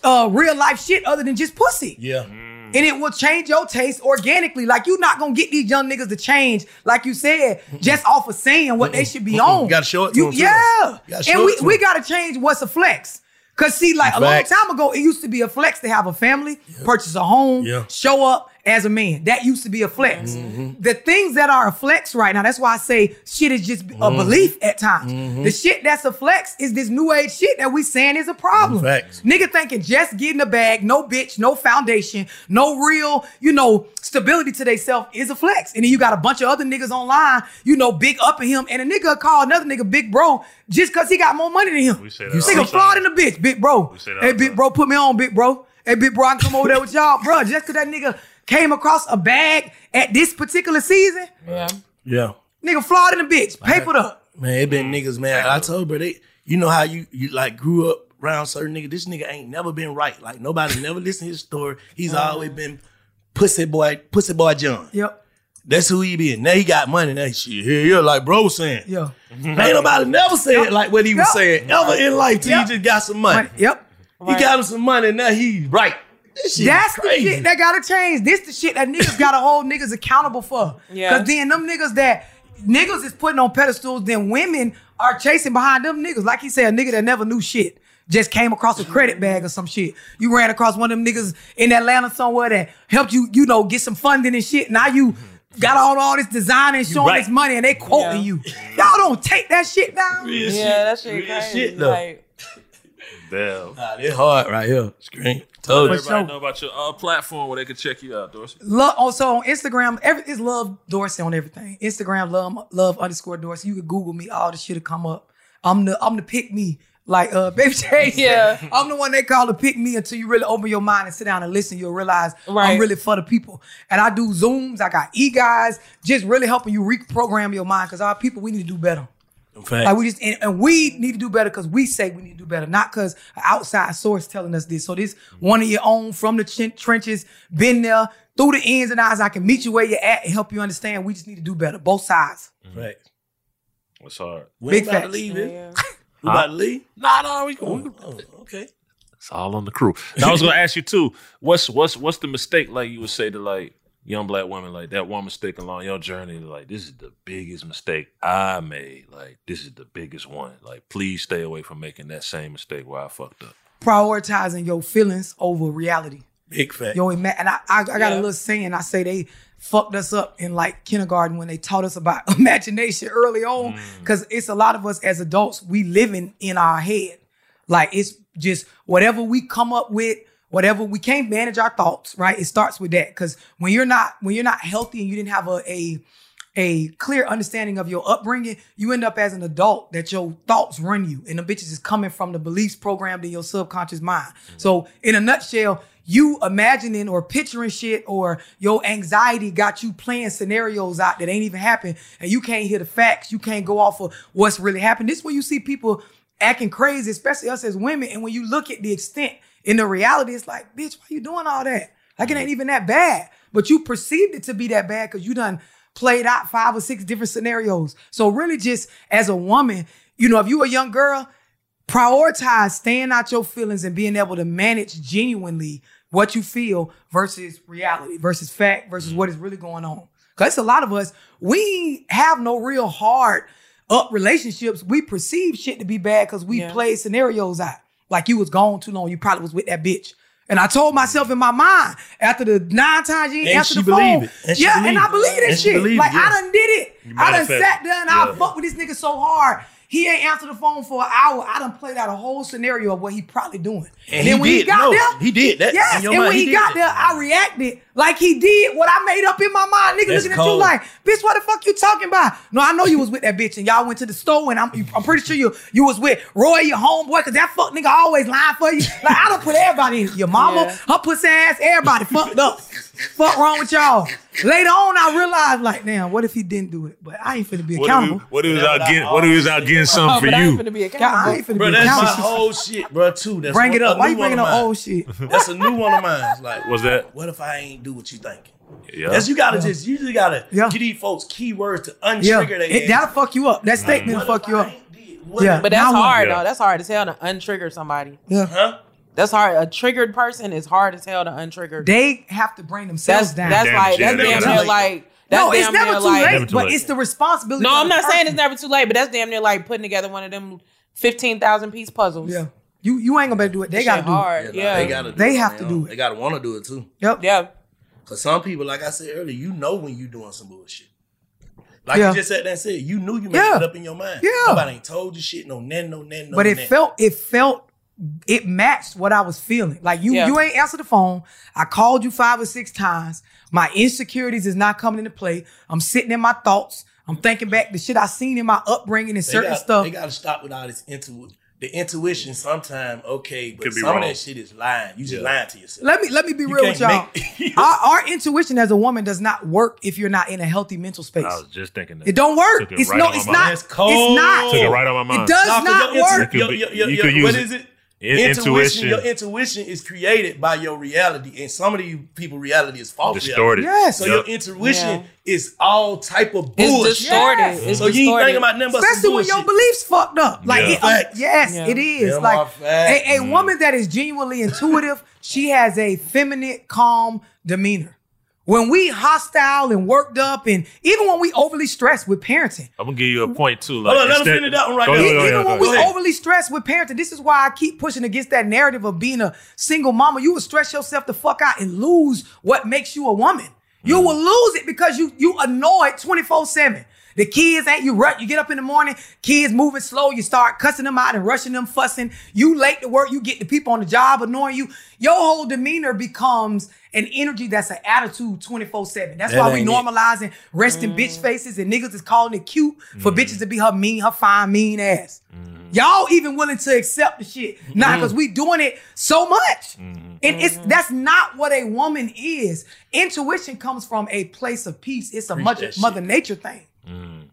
uh, real life shit other than just pussy.
Yeah.
And it will change your taste organically. Like you're not gonna get these young niggas to change, like you said, just off of saying what they should be
Mm-mm.
on.
You gotta show it to
You-
them,
Yeah. And we, we gotta change what's a flex. Cause see, like a long time ago, it used to be a flex to have a family, purchase a home,
Yeah.
show up as a man. That used to be a flex. Mm-hmm. The things that are a flex right now, that's why I say shit is just a mm-hmm. belief at times. Mm-hmm. The shit that's a flex is this new age shit that we saying is a problem.
Facts.
Nigga thinking just getting a bag, no bitch, no foundation, no real, you know, stability to themselves is a flex. And then you got a bunch of other niggas online, you know, big up in him, and a nigga call another nigga big bro just cause he got more money than him.
We say that
You
all the
nigga
time.
flawed in the bitch, big bro.
We say that all
Hey, big bro, put me on, big bro. Hey, big bro, I can come over there with y'all, bro. Just cause that nigga came across a bag at this particular season,
Yeah.
Yeah.
nigga flawed in the bitch, papered up.
Man, it been niggas, man. I told bro, they, you know how you you like grew up around certain nigga. This nigga ain't never been right. Like nobody never listened to his story. He's uh-huh. always been pussy boy, pussy boy John.
Yep.
That's who he been. Now he got money. Now shit, here, here, like bro was saying.
Yeah.
Ain't nobody never said like what he was
Yep.
saying ever in life till
Yep.
he just got some money.
Yep.
He got him some money. Now he right. Shit
That's the shit that gotta change. This the shit that niggas gotta hold niggas accountable for.
Yeah.
Cause then them niggas that niggas is putting on pedestals, then women are chasing behind them niggas. Like he said, a nigga that never knew shit. Just came across a credit bag or some shit. You ran across one of them niggas in Atlanta somewhere that helped you, you know, get some funding and shit. Now you got all, all this design and showing
right.
this money and they quoting you. Y'all don't take that shit down.
Real
Yeah, that shit
Real
crazy.
shit, though.
Like,
Damn.
Nah, this hard right here. Scream.
Tell
Told you.
everybody know about your uh, platform where they can check you out, Dorsey.
Love also on Instagram, every it's love Dorsey on everything. Instagram love love underscore Dorsey. You can Google me, all the shit'll come up. I'm the I'm the pick me. Like uh Baby J said,
Yeah.
I'm the one they call to pick me until you really open your mind and sit down and listen. You'll realize
Right.
I'm really for the people. And I do Zooms, I got e guys, just really helping you reprogram your mind because our people, we need to do better.
Facts.
Like we just and, and we need to do better because we say we need to do better, not because an outside source telling us this. So this one of your own from the chen- trenches, been there through the ins and outs. I can meet you where you're at and help you understand. We just need to do better, both sides.
Mm-hmm.
Right, What's hard?
We
Big
ain't about to leave it.
yeah.
We about to leave?
Nah, nah, we can.
Oh, oh, okay.
It's all on the crew. Now, I was gonna ask you too. What's what's what's the mistake like you would say to like young black women like that one mistake along your journey? Like this is the biggest mistake I made. Like this is the biggest one. Like please stay away from making that same mistake where I fucked up.
Prioritizing your feelings over reality.
Big fact.
Yo, ima- and I, I, I got
Yeah.
a little saying. I say they fucked us up in like kindergarten when they taught us about imagination early on. Mm. Because it's a lot of us as adults, we living in our head. Like it's just whatever we come up with, whatever we can't manage our thoughts. Right? It starts with that. Because when you're not when you're not healthy and you didn't have a a a clear understanding of your upbringing, you end up as an adult that your thoughts run you. And the bitches is coming from the beliefs programmed in your subconscious mind. Mm-hmm. So, in a nutshell, you imagining or picturing shit or your anxiety got you playing scenarios out that ain't even happened. And you can't hear the facts. You can't go off of what's really happened. This is where you see people acting crazy, especially us as women. And when you look at the extent in the reality, it's like, bitch, why you doing all that? Like it ain't even that bad. But you perceived it to be that bad because you done played out five or six different scenarios. So really just as a woman, you know, if you a young girl, prioritize staying out your feelings and being able to manage genuinely what you feel versus reality, versus fact, versus what is really going on. Cause a lot of us, we have no real hard up relationships. We perceive shit to be bad because we
Yeah.
played scenarios out. Like you was gone too long, you probably was with that bitch. And I told myself in my mind, after the nine times you ain't
And
answered the phone.
And
yeah, and I believe this
And
shit.
believe
Like
it, yeah.
I done did it. I done sat there and I fucked with this nigga so hard. He ain't answered the phone for an hour. I done played out a whole scenario of what he probably doing.
And he
when
did. No, he did that.
Yes, and
mind,
when
he
he, got
that.
there, I reacted like he did what I made up in my mind. Nigga
That's
looking at you like, bitch, what the fuck you talking about? No, I know you was with that bitch and y'all went to the store and I'm, I'm pretty sure you you was with Roy, your homeboy, cause that fuck nigga always lying for you. Like I don't put everybody in. Your mama,
Yeah.
her pussy ass, everybody fucked up. fuck wrong with y'all? Later on, I realized like, damn, what if he didn't do it? But I ain't finna be
What if,
accountable.
he, what if he was out getting what if he was out getting something for
but I ain't
you?
finna be
God, I
accountable.
ain't finna
Bro,
be
that's my
accountable.
whole shit, bro. Too. That's
Bring
one-
it up.
a
Why
new
you bringing
one
up
of mine.
old shit?
That's a new one of mine. It's like,
What's that?
What if I ain't do what you think.
Yeah.
That's you gotta just you just gotta
Yeah.
give these folks keywords to
Yeah,
untrigger their
it, that'll fuck you up. That statement will fuck you up.
what
Yeah.
But that's
Now
hard
Yeah.
though. That's hard as hell to untrigger somebody.
Yeah.
Huh?
That's hard. A triggered person is hard as hell to untrigger.
They have to bring themselves
that's
down.
that's
Damn,
like that's
they
damn near like that's
no, it's
damn
never
near
too
like
late,
Never too
but
late.
it's the responsibility.
no.
of
I'm
the
not saying it's never too late, but that's damn near like putting together one of them fifteen thousand piece puzzles.
Yeah, you you ain't gonna better do it. They gotta do
hard.
nah,
Yeah,
they gotta. Do
They
it on
have
their
to do it.
They gotta want to do it too.
it. Yep.
yeah.
Cause some people, like I said earlier, you know when you doing some bullshit. Like
Yeah.
you just said there and said, you knew you made
Yeah.
it up in your mind.
Yeah.
Nobody ain't told you shit, no nan, no nan, no
but it
nan.
felt it felt it matched what I was feeling. Like you
Yeah.
you ain't answered the phone. I called you five or six times. My insecurities is not coming into play. I'm sitting in my thoughts. I'm thinking back the shit I seen in my upbringing and
They
certain
got-
stuff.
They gotta stop with all this intu the intuition sometimes, okay, but some
wrong.
of that shit is lying. You just
Yeah.
lying to yourself.
Let me let me be
You
real with y'all.
make-
our, our intuition as a woman does not work if you're not in a healthy mental space.
I was just thinking that.
It don't work.
Took it
It's
right
no.
on
It's
mind.
not.
That's cold.
It's not.
Took it right on my mind.
It does
Nah, 'cause
not
your
work.
You could
your- your- your-
you could use
what
it.
is it?
In-
intuition,
intuition.
your intuition is created by your reality, and some of you people reality is false.
Distorted.
Reality.
Yes.
So
Yep.
your intuition
Yeah.
is all type of
It's
bullshit.
distorted.
Yes.
It's
so you ain't thinking about nothing but some
Especially when your beliefs fucked up. Like,
Yeah.
it- um,
Facts.
yes,
Yeah.
it is.
Them
like
are facts.
a, a woman that is genuinely intuitive, she has a feminine, calm demeanor. When we hostile and worked up, and even when we overly stressed with parenting,
I'm gonna give you a point too. Like,
Hold on, let him
instead-
finish that one right
Go
there.
ahead, go
even
ahead,
when
go
we
ahead.
ahead.
overly stressed with parenting, this is why I keep pushing against that narrative of being a single mama. You will stress yourself the fuck out and lose what makes you a woman. You mm. will lose it because you you annoyed 24-7. The kids ain't you rut. You get up in the morning, kids moving slow, you start cussing them out and rushing them, fussing. You late to work, you get the people on the job annoying you. Your whole demeanor becomes an energy that's an attitude 24-7. That's
That
why we
ain't it.
normalizing resting bitch mm. faces and niggas is calling it cute for mm. bitches to be her mean, her fine, mean ass. Mm. Y'all even willing to accept the shit. Nah, because we doing it so much. And it's that's not what a woman is. Intuition comes from a place of peace. It's a
Preach
much
that shit.
mother nature thing. Mm.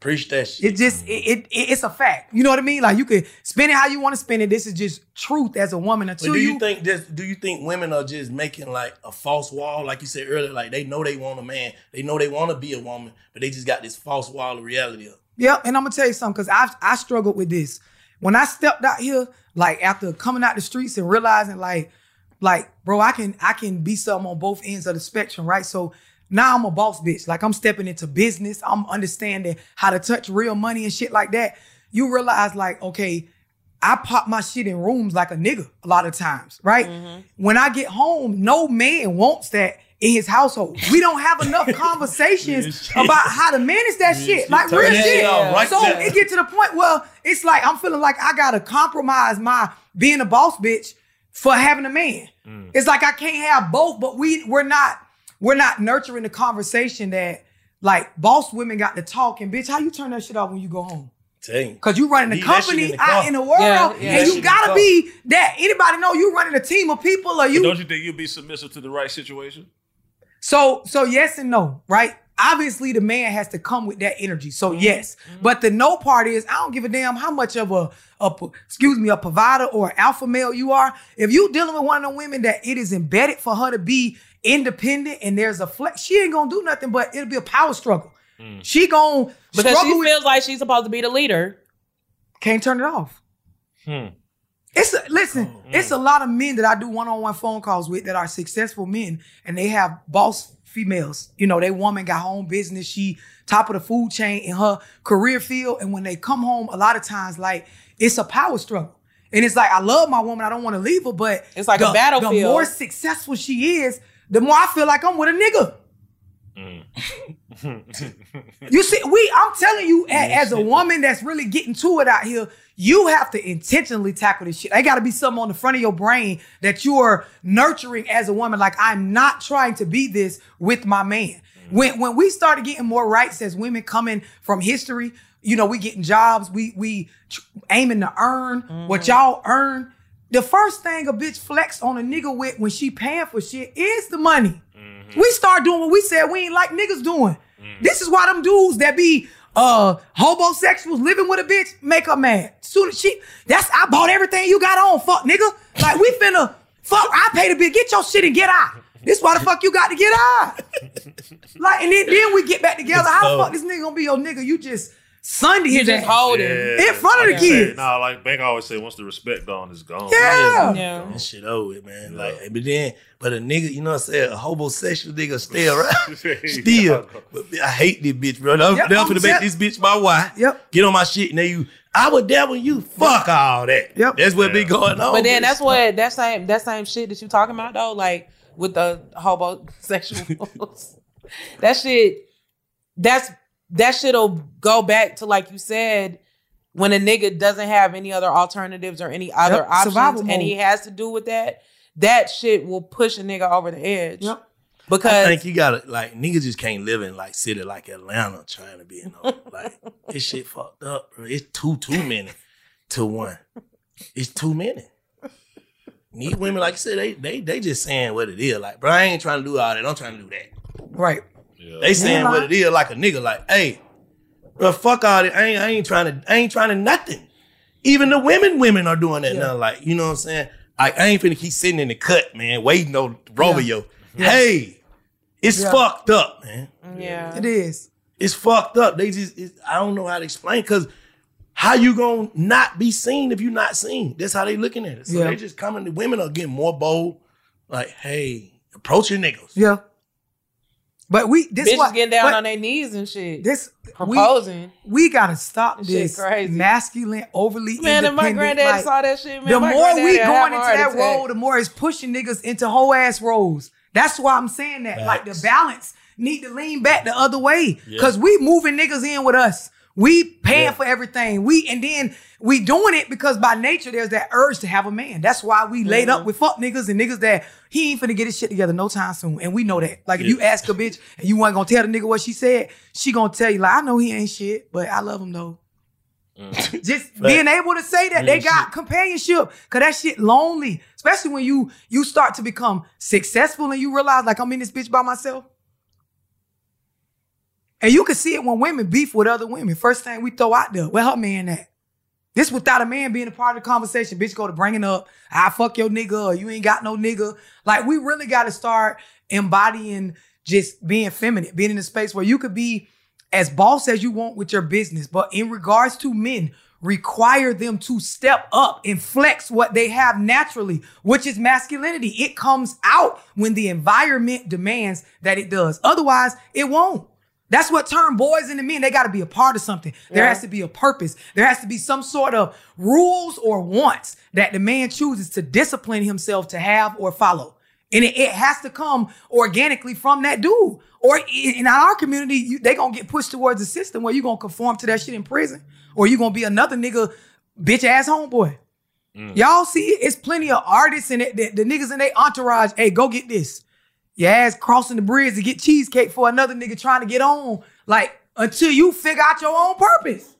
Preach that shit.
It just it, it, it- it's a fact. You know what I mean? Like you could spend it how you want to spend it. This is just truth as a woman
But do you,
you,
think just do you think women are just making like a false wall, like you said earlier, like they know they want a man, they know they want to be a woman, but they just got this false wall of reality up.
Yeah, and I'm gonna tell you something because I I struggled with this when I stepped out here, like after coming out the streets and realizing, like, like, bro, I can I can be something on both ends of the spectrum, right? So now I'm a boss bitch. Like I'm stepping into business. I'm understanding how to touch real money and shit like that. You realize, like, okay, I pop my shit in rooms like a nigga a lot of times, right? When I get home, no man wants that in his household. We don't have enough conversations about how to manage that shit. Like real shit.
shit off right
so it get to the point where it's like I'm feeling like I gotta compromise my being a boss bitch for having a man. It's like I can't have both, but we we're not we're not nurturing the conversation that like boss women got to talk and bitch, how you turn that shit off when you go home?
Dang.
Cause you running the
Leave
company
in the
out in the world,
Yeah, yeah.
and you gotta be that. Anybody know you running a team of people, or
But
you?
don't you think you'll be submissive to the right situation?
So, so yes and no, right? Obviously, the man has to come with that energy. So mm-hmm. yes, mm-hmm. but the no part is I don't give a damn how much of a, a excuse me, a provider or an alpha male you are. If you dealing with one of the women that it is embedded for her to be independent and there's a flex, she ain't gonna do nothing, but it'll be a power struggle. She gonna
Because
struggle
she
with,
feels like she's supposed to be the leader.
can't turn it off.
Hmm.
It's a, listen. It's a lot of men that I do one-on-one phone calls with that are successful men, and they have boss females. You know, they woman got home business. She top of the food chain in her career field, and when they come home, a lot of times like it's a power struggle. And it's like I love my woman. I don't want to leave her, but
It's like a
the,
battlefield.
The more successful she is, the more I feel like I'm with a nigga. Mm. You see, we I'm telling you, a- as a woman that's really getting to it out here, you have to intentionally tackle this shit. I gotta be something on the front of your brain that you are nurturing as a woman. Like, I'm not trying to be this with my man. Mm. When when we started getting more rights as women coming from history, you know, we getting jobs, we we aiming to earn what mm. y'all earn. The first thing a bitch flex on a nigga with when she paying for shit is the money. We start doing what we said we ain't like niggas doing. This is why them dudes that be uh homosexuals living with a bitch make her mad. Soon as she that's I bought everything you got on, fuck nigga. Like we finna fuck, I pay the bill, get your shit and get out. This why the fuck you got to get out. like and then, then we get back together. How the fuck this nigga gonna be your nigga? You just Sunday his
just
ass.
hold him.
in front of the
Like you said,
kids.
Nah, like Bank always say, once the respect gone, it's gone.
Yeah.
Yeah.
That shit over with, man. Like, but then, but a nigga, you know what I'm saying? A homosexual nigga stay around. Still. But I hate this bitch, bro. I'm
Yep,
down
I'm
for to make
tell-
this bitch my wife.
Yep.
Get on my shit and then you, I would devil you. Fuck all that.
Yep.
That's what be going on.
But then
bitch.
that's what that same that same shit that you talking about though, like with the homosexuals. that shit, that's that shit'll go back to like you said, when a nigga doesn't have any other alternatives or any other
Yep,
options,
survival
and he has to do with that. That shit will push a nigga over the edge.
Yep.
Because
I think you gotta like niggas just can't live in like city like Atlanta trying to be in no like this shit fucked up, bro. It's too too many to one. It's too many. These women, like you said, they they they just saying what it is. Like, bro, I ain't trying to do all that. I'm trying to do that.
Right.
They saying what it is, like a nigga, like, hey, bro, fuck all that. I ain't I ain't trying to I ain't trying to nothing. Even the women, women are doing that now. Like, you know what I'm saying? I, I ain't finna keep sitting in the cut, man, waiting on Romeo.
Yeah.
Hey, it's
Yeah.
fucked up, man.
Yeah.
It is.
It's fucked up. They just, it, I don't know how to explain because how you gonna not be seen if you not seen? That's how they looking at it. So
Yeah.
they just coming. The women are getting more bold. Like, hey, approach your niggas.
Yeah. But we this
Bitches
what,
getting down
but
on their knees and shit.
This
proposing.
We, we gotta stop
That shit
this
crazy.
masculine, overly
Man, if my granddad
like,
saw that shit, man,
the more we going into that role, the more it's pushing niggas into whole ass roles. That's why I'm saying that. Like the balance need to lean back the other way.
Yeah.
Cause we moving niggas in with us. We paying
Yeah.
for everything. We and then we doing it because by nature there's that urge to have a man. That's why we laid
Mm-hmm.
up with fuck niggas and niggas that he ain't finna get his shit together no time soon. And we know that. Like if you ask a bitch and you weren't gonna tell the nigga what she said, she gonna tell you like I know he ain't shit, but I love him though. Just being able to say that they
Ain't
got companionship, cause that shit lonely. Especially when you you start to become successful and you realize like I'm in this bitch by myself. And you can see it when women beef with other women. First thing we throw out there, where her man at? This without a man being a part of the conversation. Bitch go to bringing up, I fuck your nigga or you ain't got no nigga. Like we really got to start embodying just being feminine, being in a space where you could be as boss as you want with your business. But in regards to men, require them to step up and flex what they have naturally, which is masculinity. It comes out when the environment demands that it does. Otherwise, it won't. That's what turned boys into men. They got to be a part of something. There
Yeah.
has to be a purpose. There has to be some sort of rules or wants that the man chooses to discipline himself to have or follow. And it, it has to come organically from that dude. Or in, in our community, you, they gonna get pushed towards a system where you gonna conform to that shit in prison, or you gonna be another nigga, bitch ass homeboy. Mm. Y'all see? It's plenty of artists and it, the, the niggas in their entourage. Hey, go get this. Your ass crossing the bridge to get cheesecake for another nigga trying to get on. Like until you figure out your own purpose.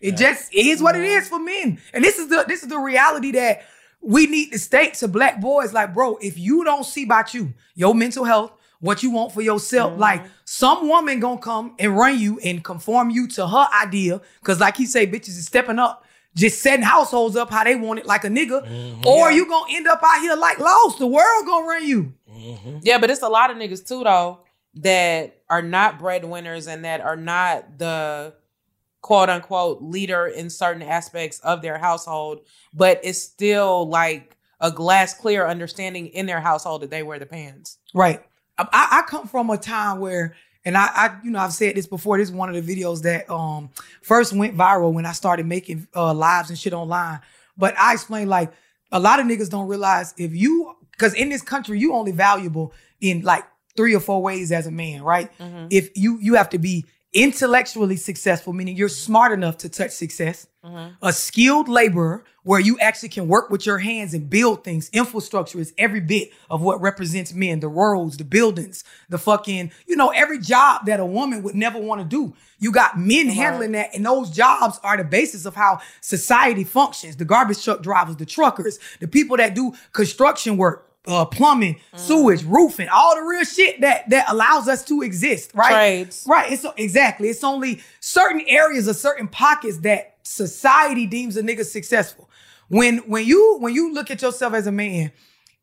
It just is what it is for men. And this is the this is the reality that we need to state to black boys. Like, bro, if you don't see about you, your mental health, what you want for yourself, mm-hmm. like some woman gonna come and run you and conform you to her idea. Cause like he say, bitches is stepping up, just setting households up how they want it like a nigga. Mm-hmm. Or you gonna end up out here like lost. The world gonna run you.
Yeah, but it's a lot of niggas too though that are not breadwinners and that are not the quote unquote leader in certain aspects of their household, but it's still like a glass clear understanding in their household that they wear the pants.
Right. I, I I come from a time where, and I, I, you know, I've said this before. This is one of the videos that um first went viral when I started making uh lives and shit online. But I explained like a lot of niggas don't realize if you, because in this country you only valuable in like three or four ways as a man, right? Mm-hmm. If you you have to be intellectually successful, meaning you're smart enough to touch success mm-hmm. a skilled laborer where you actually can work with your hands and build things. Infrastructure is every bit of what represents men, the roads, the buildings, the fucking, you know, every job that a woman would never want to do. You got men handling that, and those jobs are the basis of how society functions. The garbage truck drivers, the truckers, the people that do construction work. Uh, plumbing, sewage, roofing, all the real shit that that allows us to exist, right?
Trades.
Right. It's exactly. It's only certain areas or certain pockets that society deems a nigga successful. When when you when you look at yourself as a man,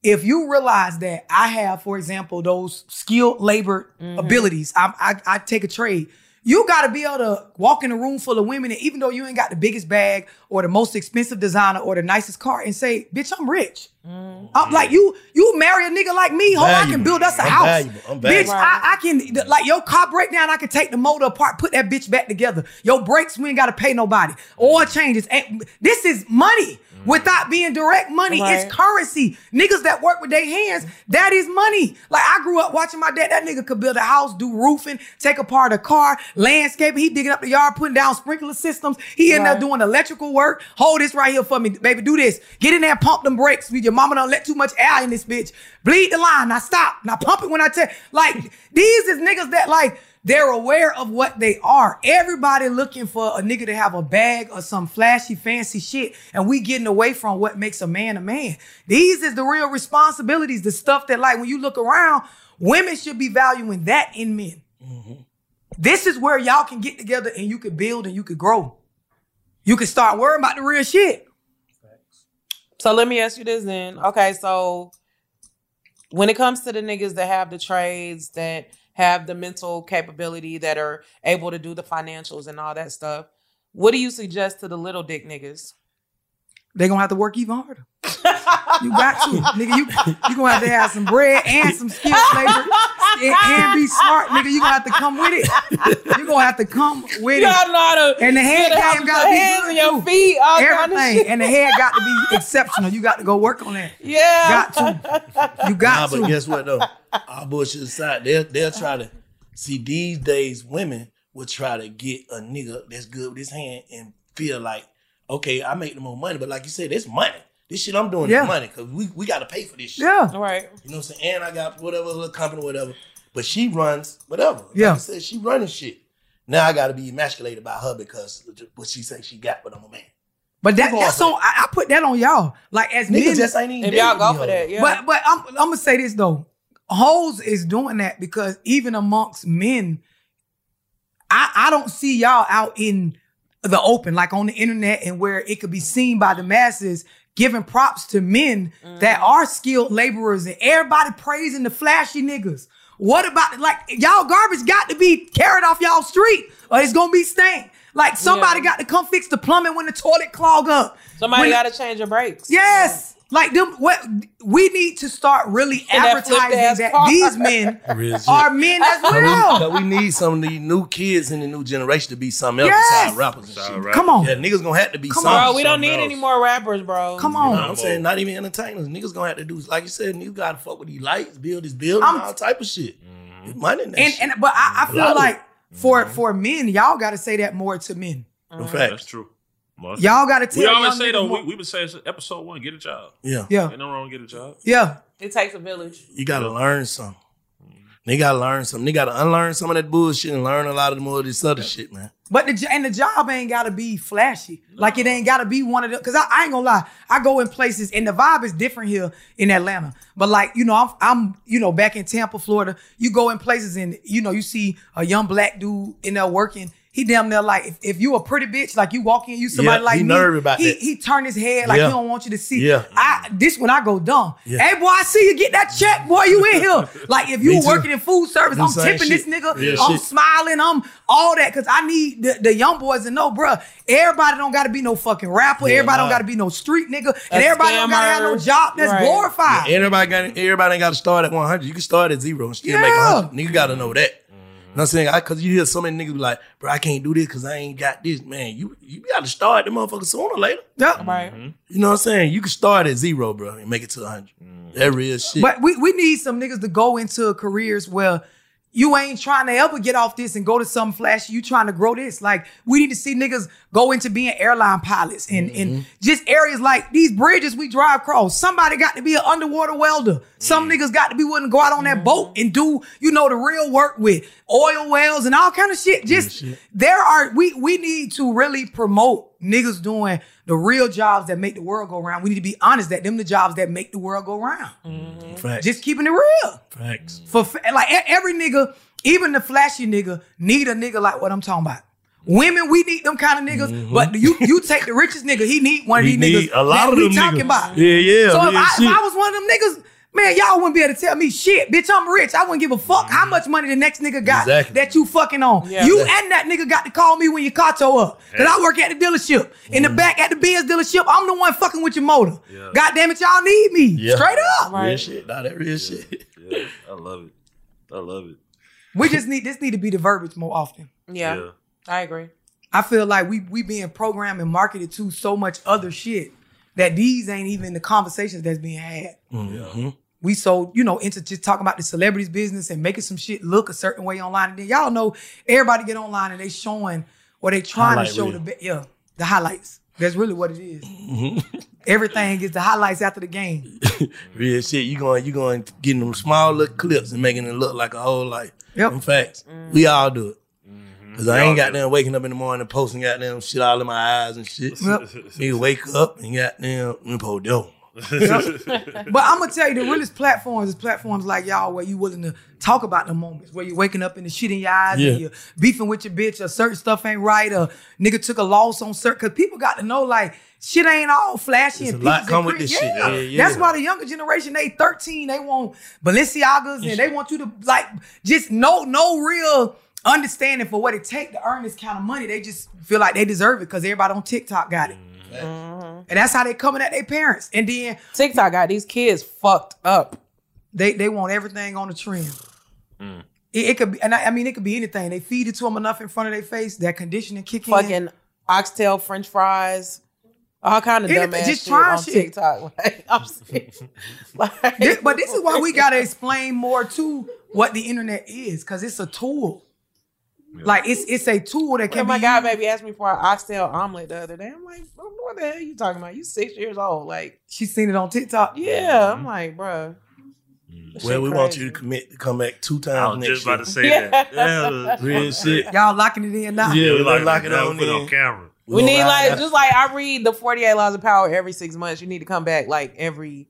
if you realize that I have, for example, those skilled labor abilities, I, I I take a trade. You got to be able to walk in a room full of women, and even though you ain't got the biggest bag or the most expensive designer or the nicest car, and say, "Bitch, I'm rich." Mm-hmm. I'm like you. You marry a nigga like me, ho, I can build us a
I'm
house.
valuable. I'm
Bitch,
valuable.
I, I can like your car breakdown. I can take the motor apart, put that bitch back together. Your brakes, we ain't got to pay nobody. Oil changes. Ain't- This is money Mm-hmm. without being direct money.
Right.
It's currency. Niggas that work with their hands, that is money. Like I grew up watching my dad. That nigga could build a house, do roofing, take apart a car, landscaping. He digging up the yard, putting down sprinkler systems. He there
Right.
doing electrical work. Hold this right here for me, baby. Do this. Get in there, pump them brakes. With your mama don't let too much air in this bitch. Bleed the line. Now stop. Now pump it when I tell. Like these is niggas that like they're aware of what they are. Everybody looking for a nigga to have a bag or some flashy, fancy shit, and we getting away from what makes a man a man. These is the real responsibilities, the stuff that like when you look around, women should be valuing that in men. Mm-hmm. This is where y'all can get together and you can build and you can grow. you can start worrying about the real shit.
So let me ask you this then. Okay, so when it comes to the niggas that have the trades, that have the mental capability, that are able to do the financials and all that stuff, what do you suggest to the little dick niggas?
They gonna have to work even harder. you got to, nigga. You you gonna have to have some bread and some skilled labor and, and be smart, nigga. You gonna have to come with it. You gonna have to come with
You
it.
know how to
and the head
get out
game got to be
hands
good
and your
too.
feet, all kind of
everything,
shit.
and the head got to be exceptional. You got to go work on that.
Yeah,
got to. You got
nah,
to.
but guess what though? All bullshit aside, they'll they'll try to see these days women will try to get a nigga that's good with his hand and feel like, okay, I make the more money, but like you said, it's money. This shit I'm doing
Yeah.
is money because we, we got to pay for this shit.
Yeah.
Right.
You know what I'm saying? And I got whatever little company, whatever. But she runs whatever.
Yeah.
Like I said, she running shit. Now I got to be emasculated by her because what she say she got, but I'm a man.
But that,
Who going
that's
for
on. I, I put that on y'all. Like as
Niggas
men,
just ain't even
If y'all go for that, yeah.
But but I'm I'm gonna say this though. Hoes is doing that because even amongst men, I I don't see y'all out in the open, like on the internet and where it could be seen by the masses, giving props to men that mm-hmm. are skilled laborers and everybody praising the flashy niggas. What about like y'all garbage got to be carried off y'all street or it's gonna be stained. Like somebody
Yeah.
got to come fix the plumbing when the toilet clog up.
Somebody got to change your brakes.
Yes. Like them, what we need to start really
And
advertising
ass
that these men
Real
are men as
But we,
well.
but we need some of these new kids in the new generation to be something else
Yes.
besides rappers and shit.
Come on.
Yeah, niggas gonna have to be
Come
something.
Bro, we don't need
something
any more rappers, bro.
Come
You
on.
know what I'm saying? Not even entertainers. Niggas gonna have to do, like you said, niggas gotta fuck with these lights, build this building,
I'm-
all type of shit. Mm-hmm. There's money in
And
shit.
and but I feel
lot of
like for mm-hmm. for men, y'all got to say that more to men.
In fact,
That's true. Well,
Y'all got to tell
We always
young
say though, we, we been saying since episode one, get a job.
Yeah.
Yeah.
Ain't no wrong, get a job.
Yeah.
It takes a village.
You gotta learn something. They gotta learn something. They gotta unlearn some of that bullshit and learn a lot of the more of this other shit, man.
But the jo- and the job ain't gotta be flashy. Like it ain't gotta be one of them. Cause I, I ain't gonna lie, I go in places and the vibe is different here in Atlanta. But like you know, I'm I'm you know back in Tampa, Florida. You go in places and you know you see a young black dude in there working. He damn near like if, if you a pretty bitch, like you walk in, you somebody
Yeah,
like
he
me.
nervous about
he
that.
he turn his head like
Yeah.
he don't want you to see.
Yeah.
I this when I go dumb.
Yeah.
Hey boy, I see you get that check, boy. You in here? Like if you working in food service, I'm
same
tipping this nigga.
Real
I'm
shit.
smiling. I'm all that because I need the, the young boys to know, bruh. Everybody don't got to be no fucking rapper.
Yeah,
everybody don't got to be no street nigga, and
A
everybody don't got to have no job that's
Right.
glorified.
Everybody got everybody ain't gotta start at 100. You can start at zero and still make 100. Nigga gotta know that. You know what I'm saying? I, Cause you hear so many niggas be like, bro, I can't do this because I ain't got this. Man, you you gotta start the motherfucker sooner or later.
Yeah. Mm-hmm.
Right.
You know what I'm saying? You can start at zero, bro, and make it to 100. Mm-hmm. That real shit.
But we, we need some niggas to go into careers where you ain't trying to ever get off this and go to some flashy. You trying to grow this. Like we need to see niggas go into being airline pilots and, and mm-hmm. just areas like these bridges we drive across. Somebody got to be an underwater welder. Some mm. niggas got to be willing to go out on that boat mm. and do, you know, the real work with oil wells and all kind of shit. Just there are we we need to really promote niggas doing the real jobs that make the world go round. We need to be honest that them the jobs that make the world go round. Mm-hmm.
Facts.
Just keeping it real.
Facts.
For like every nigga, even the flashy nigga, need a nigga like what I'm talking about. Women, we need them kind of niggas, mm-hmm. but you you take the richest nigga, he need one of
He
these
need
niggas
a lot
that
of
we
them
talking
niggas.
about.
Yeah, yeah,
So if
real
I, if. I was one of them niggas, man, y'all wouldn't be able to tell me shit, bitch. I'm rich. I wouldn't give a fuck how mm-hmm. much money the next nigga got
Exactly.
that you fucking on.
Yeah.
you
Exactly.
and that nigga got to call me when your car tow up, cause I work at the dealership. In the mm-hmm. back at the Benz dealership, I'm the one fucking with your motor.
Yeah.
God damn it, y'all need me
Yeah.
straight up.
Real shit. Nah, that real shit.
Yeah, I love it. I love it.
We just need this need to be the verbiage more often.
Yeah,
Yeah.
I agree.
I feel like we we being programmed and marketed to so much other shit that these ain't even the conversations that's being had.
Mhm.
We so you know into just talking about the celebrities business and making some shit look a certain way online. And then y'all know everybody get online and they showing or they trying
Highlight
to show
reel.
the yeah the highlights. That's really what it is.
Mm-hmm.
Everything is the highlights after the game.
Real shit. You going you going getting them small little clips and making it look like a whole life.
Yep.
In facts. We all do it. Cause I ain't got them waking up in the morning posting goddamn shit all in my eyes and shit.
Yep.
Nigga wake up and goddamn info dope.
but I'm gonna tell you, the realest platforms is platforms like y'all where you willing to talk about the moments where you're waking up in the shit in your eyes
Yeah.
and you're beefing with your bitch or certain stuff ain't right or nigga took a loss on certain because people got to know like shit ain't all flashy
There's
and
a lot come
and
with this
cream.
shit. Yeah, yeah.
That's why the younger generation they 13 they want Balenciagas and they want you to like just no no real understanding for what it take to earn this kind of money. They just feel like they deserve it because everybody on TikTok got it. Mm-hmm. And that's how they coming at their parents. And then
TikTok got these kids fucked up.
They they want everything on the trend. Mm. It, it could be, and I, I mean, it could be anything. They feed it to them enough in front of their face, that conditioning kick in.
Fucking oxtail French fries. All kind of
Anything,
dumb
just
shit on
shit.
TikTok. Like, I'm serious.
This- but this is why we gotta explain more to what the internet is, because it's a tool. Like it's it's a tool that can
When my
be
guy
used-
baby asked me for an oxtail omelet the other day. I'm like, bro, what the hell are you talking about? You six years old. Like,
she seen it on TikTok.
Yeah, I'm mm-hmm. like, bro. Mm-hmm.
Well, we want you to commit to come back two times
I was
next
just about
year.
to say that. Yeah,
real shit.
Y'all locking it in now.
Yeah, we
like
like lock it
that.
on
Put it
in.
on camera.
We
gonna
need like just like I read the 48 laws of power every six months. You need to come back like every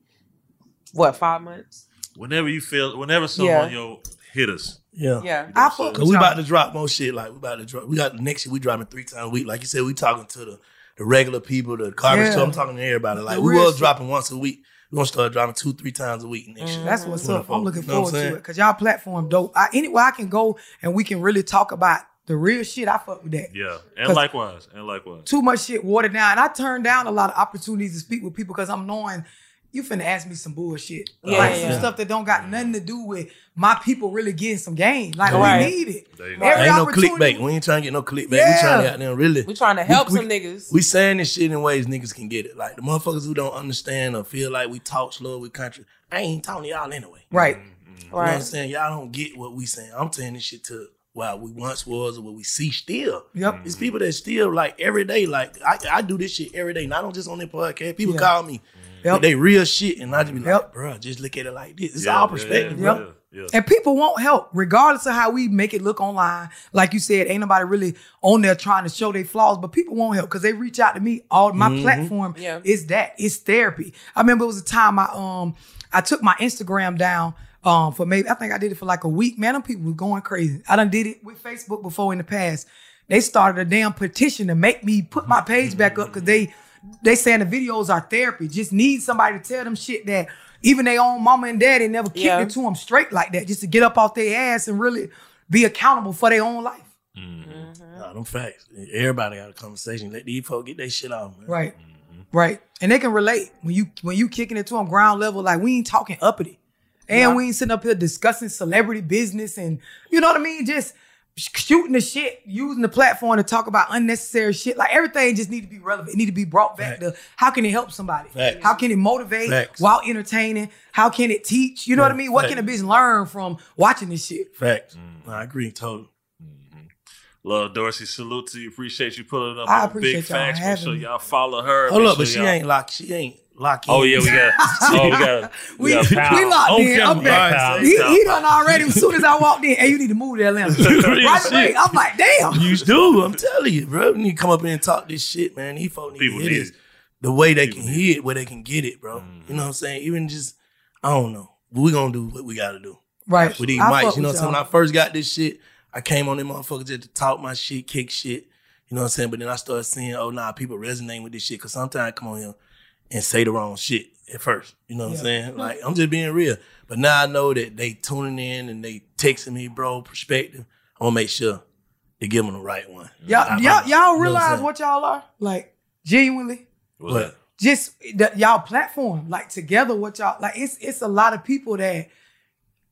what five months?
Whenever you feel, whenever someone
Yeah.
yo hit us,
Yeah.
Yeah.
I fuck
Cause we about to drop more shit. Like we about to drop. We got next year. We dropping three times a week. Like you said, we talking to the the regular people, the garbage.
Yeah.
So I'm talking to everybody. Like
The
we
real
was
shit.
dropping once a week. We gonna start dropping two, three times a week next year. Mm-hmm.
That's what's up. I'm looking
You know
forward to it because y'all platform dope. I, anywhere I can go and we can really talk about the real shit. I fuck with that.
yeah, and likewise, and likewise.
Too much shit watered down. And I turned down a lot of opportunities to speak with people because I'm knowing you finna ask me some bullshit.
Yeah,
like
yeah,
some stuff that don't got nothing to do with my people really getting some game. Like
Right.
we need it.
There you go.
Every
Ain't no clickbait. We ain't trying to get no clickbait. We trying to get them really.
We trying to help
we-
some niggas.
We saying this shit in ways niggas can get it. Like the motherfuckers who don't understand or feel like we talk slow with country. I ain't talking to y'all anyway.
Right. Mm-hmm.
You know what I'm saying? Y'all don't get what we saying. I'm saying this shit to wow we once was or what we see still.
Yep.
It's people that still like every day. Like I, I do this shit every day, not on just on their podcast. People
Yeah.
call me.
Yep.
with They real shit, and I just be like,
Yep.
bro, just look at it like this. It's
Yeah,
all perspective,
yeah,
bro.
yeah, yeah.
And people won't help, regardless of how we make it look online. Like you said, ain't nobody really on there trying to show their flaws, but people won't help because they reach out to me. All my
Mhm.
platform
Yeah.
is that. It's therapy. I remember it was a time I um I took my Instagram down um for maybe I think I did it for like a week. Man, them people were going crazy. I done did it with Facebook before in the past. They started a damn petition to make me put my page back up because they they saying the videos are therapy. Just need somebody to tell them shit that even their own mama and daddy never kicked
Yeah.
it to them straight like that. Just to get up off their ass and really be accountable for their own life. Mm-hmm.
Nah, them facts. Everybody got a conversation. Let these folks get their shit off, man.
Right. Mm-hmm. Right. And they can relate when you when you kicking it to them ground level, like we ain't talking uppity. And
Yeah.
we ain't sitting up here discussing celebrity business and you know what I mean? Just sh- shooting the shit, using the platform to talk about unnecessary shit. Like everything just need to be relevant. It need to be brought back to how can it help somebody?
Facts.
How can it motivate
Facts.
while entertaining? How can it teach? You know what I mean? What can a
Facts.
bitch learn from watching this shit?
Facts.
Mm.
I agree totally.
Love Dorsey, salute to you. Appreciate you pulling up
I appreciate
Big
y'all
Facts. Make sure
me.
y'all follow her.
Hold
Make
up, but she
y'all-
ain't locked. She ain't locked oh, in.
Oh yeah, we got. Oh, we got.
We,
We, got pound.
we locked
On
in.
camera,
I'm back.
pound.
He,
Pound.
he done already. As soon as I walked in, hey, you need to move to Atlanta. Right away.
shit.
I'm like, damn.
You do. I'm telling you, bro. You need to come up here and talk this shit, man. These folks need
People
to hear
need it.
The way they can hear it, where they can get it, bro. Mm-hmm. You know what I'm saying? Even just, I don't know. But we gonna do what we gotta do.
Right.
With these
I
mics, you know what I'm saying? When. I first got this shit, I came on them motherfuckers just to talk my shit, kick shit. You know what I'm saying? But then I started seeing, oh nah, people resonate with this shit. Cause sometimes I come on here and say the wrong shit at first. You know what
Yeah.
I'm saying? Like I'm just being real. But now I know that they tuning in and they texting me, bro, perspective. I'm gonna make sure they give them the right one.
Y'all,
I-
y'all,
I- you know
y'all realize
saying?
what y'all are? Like, genuinely?
What?
that?
Just the, y'all platform, like together, what y'all like. It's it's a lot of people that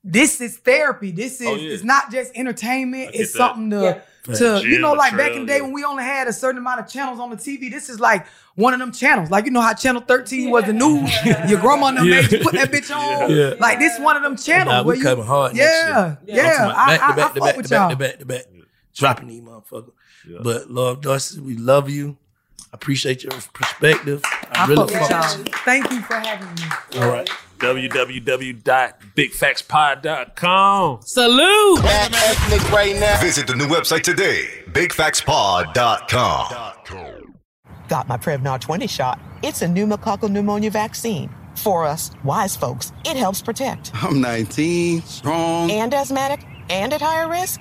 this is therapy. This oh, is
Oh, yeah.
it's not just entertainment.
I get
It's
that.
something to
Yeah.
To
Gym,
you know, like back in the day when we only had a certain amount of channels on the TV. This is like one of them channels. Like you know how channel 13 was the news. Your grandma and them
Yeah.
made you put that bitch on.
Yeah.
Like this one of them channels
Nah,
where
we
you
coming hard
Yeah, yeah.
I'm talking about
I,
back to back to
fuck
back
with
to back
y'all.
to back to back. Dropping these motherfuckers.
Yeah.
But love Dorsey, we love you. I appreciate your perspective. I,
I
really
fuck with y'all. Thank you for having me.
All right.
www.bigfactspod.com.
Salute.
ethnic right now.
Visit the new website today, bigfactspod.com.
Got my Prevnar 20 shot. It's a pneumococcal pneumonia vaccine. For us, wise folks, it helps protect.
I'm 19, strong.
And asthmatic and at higher risk?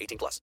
18 plus.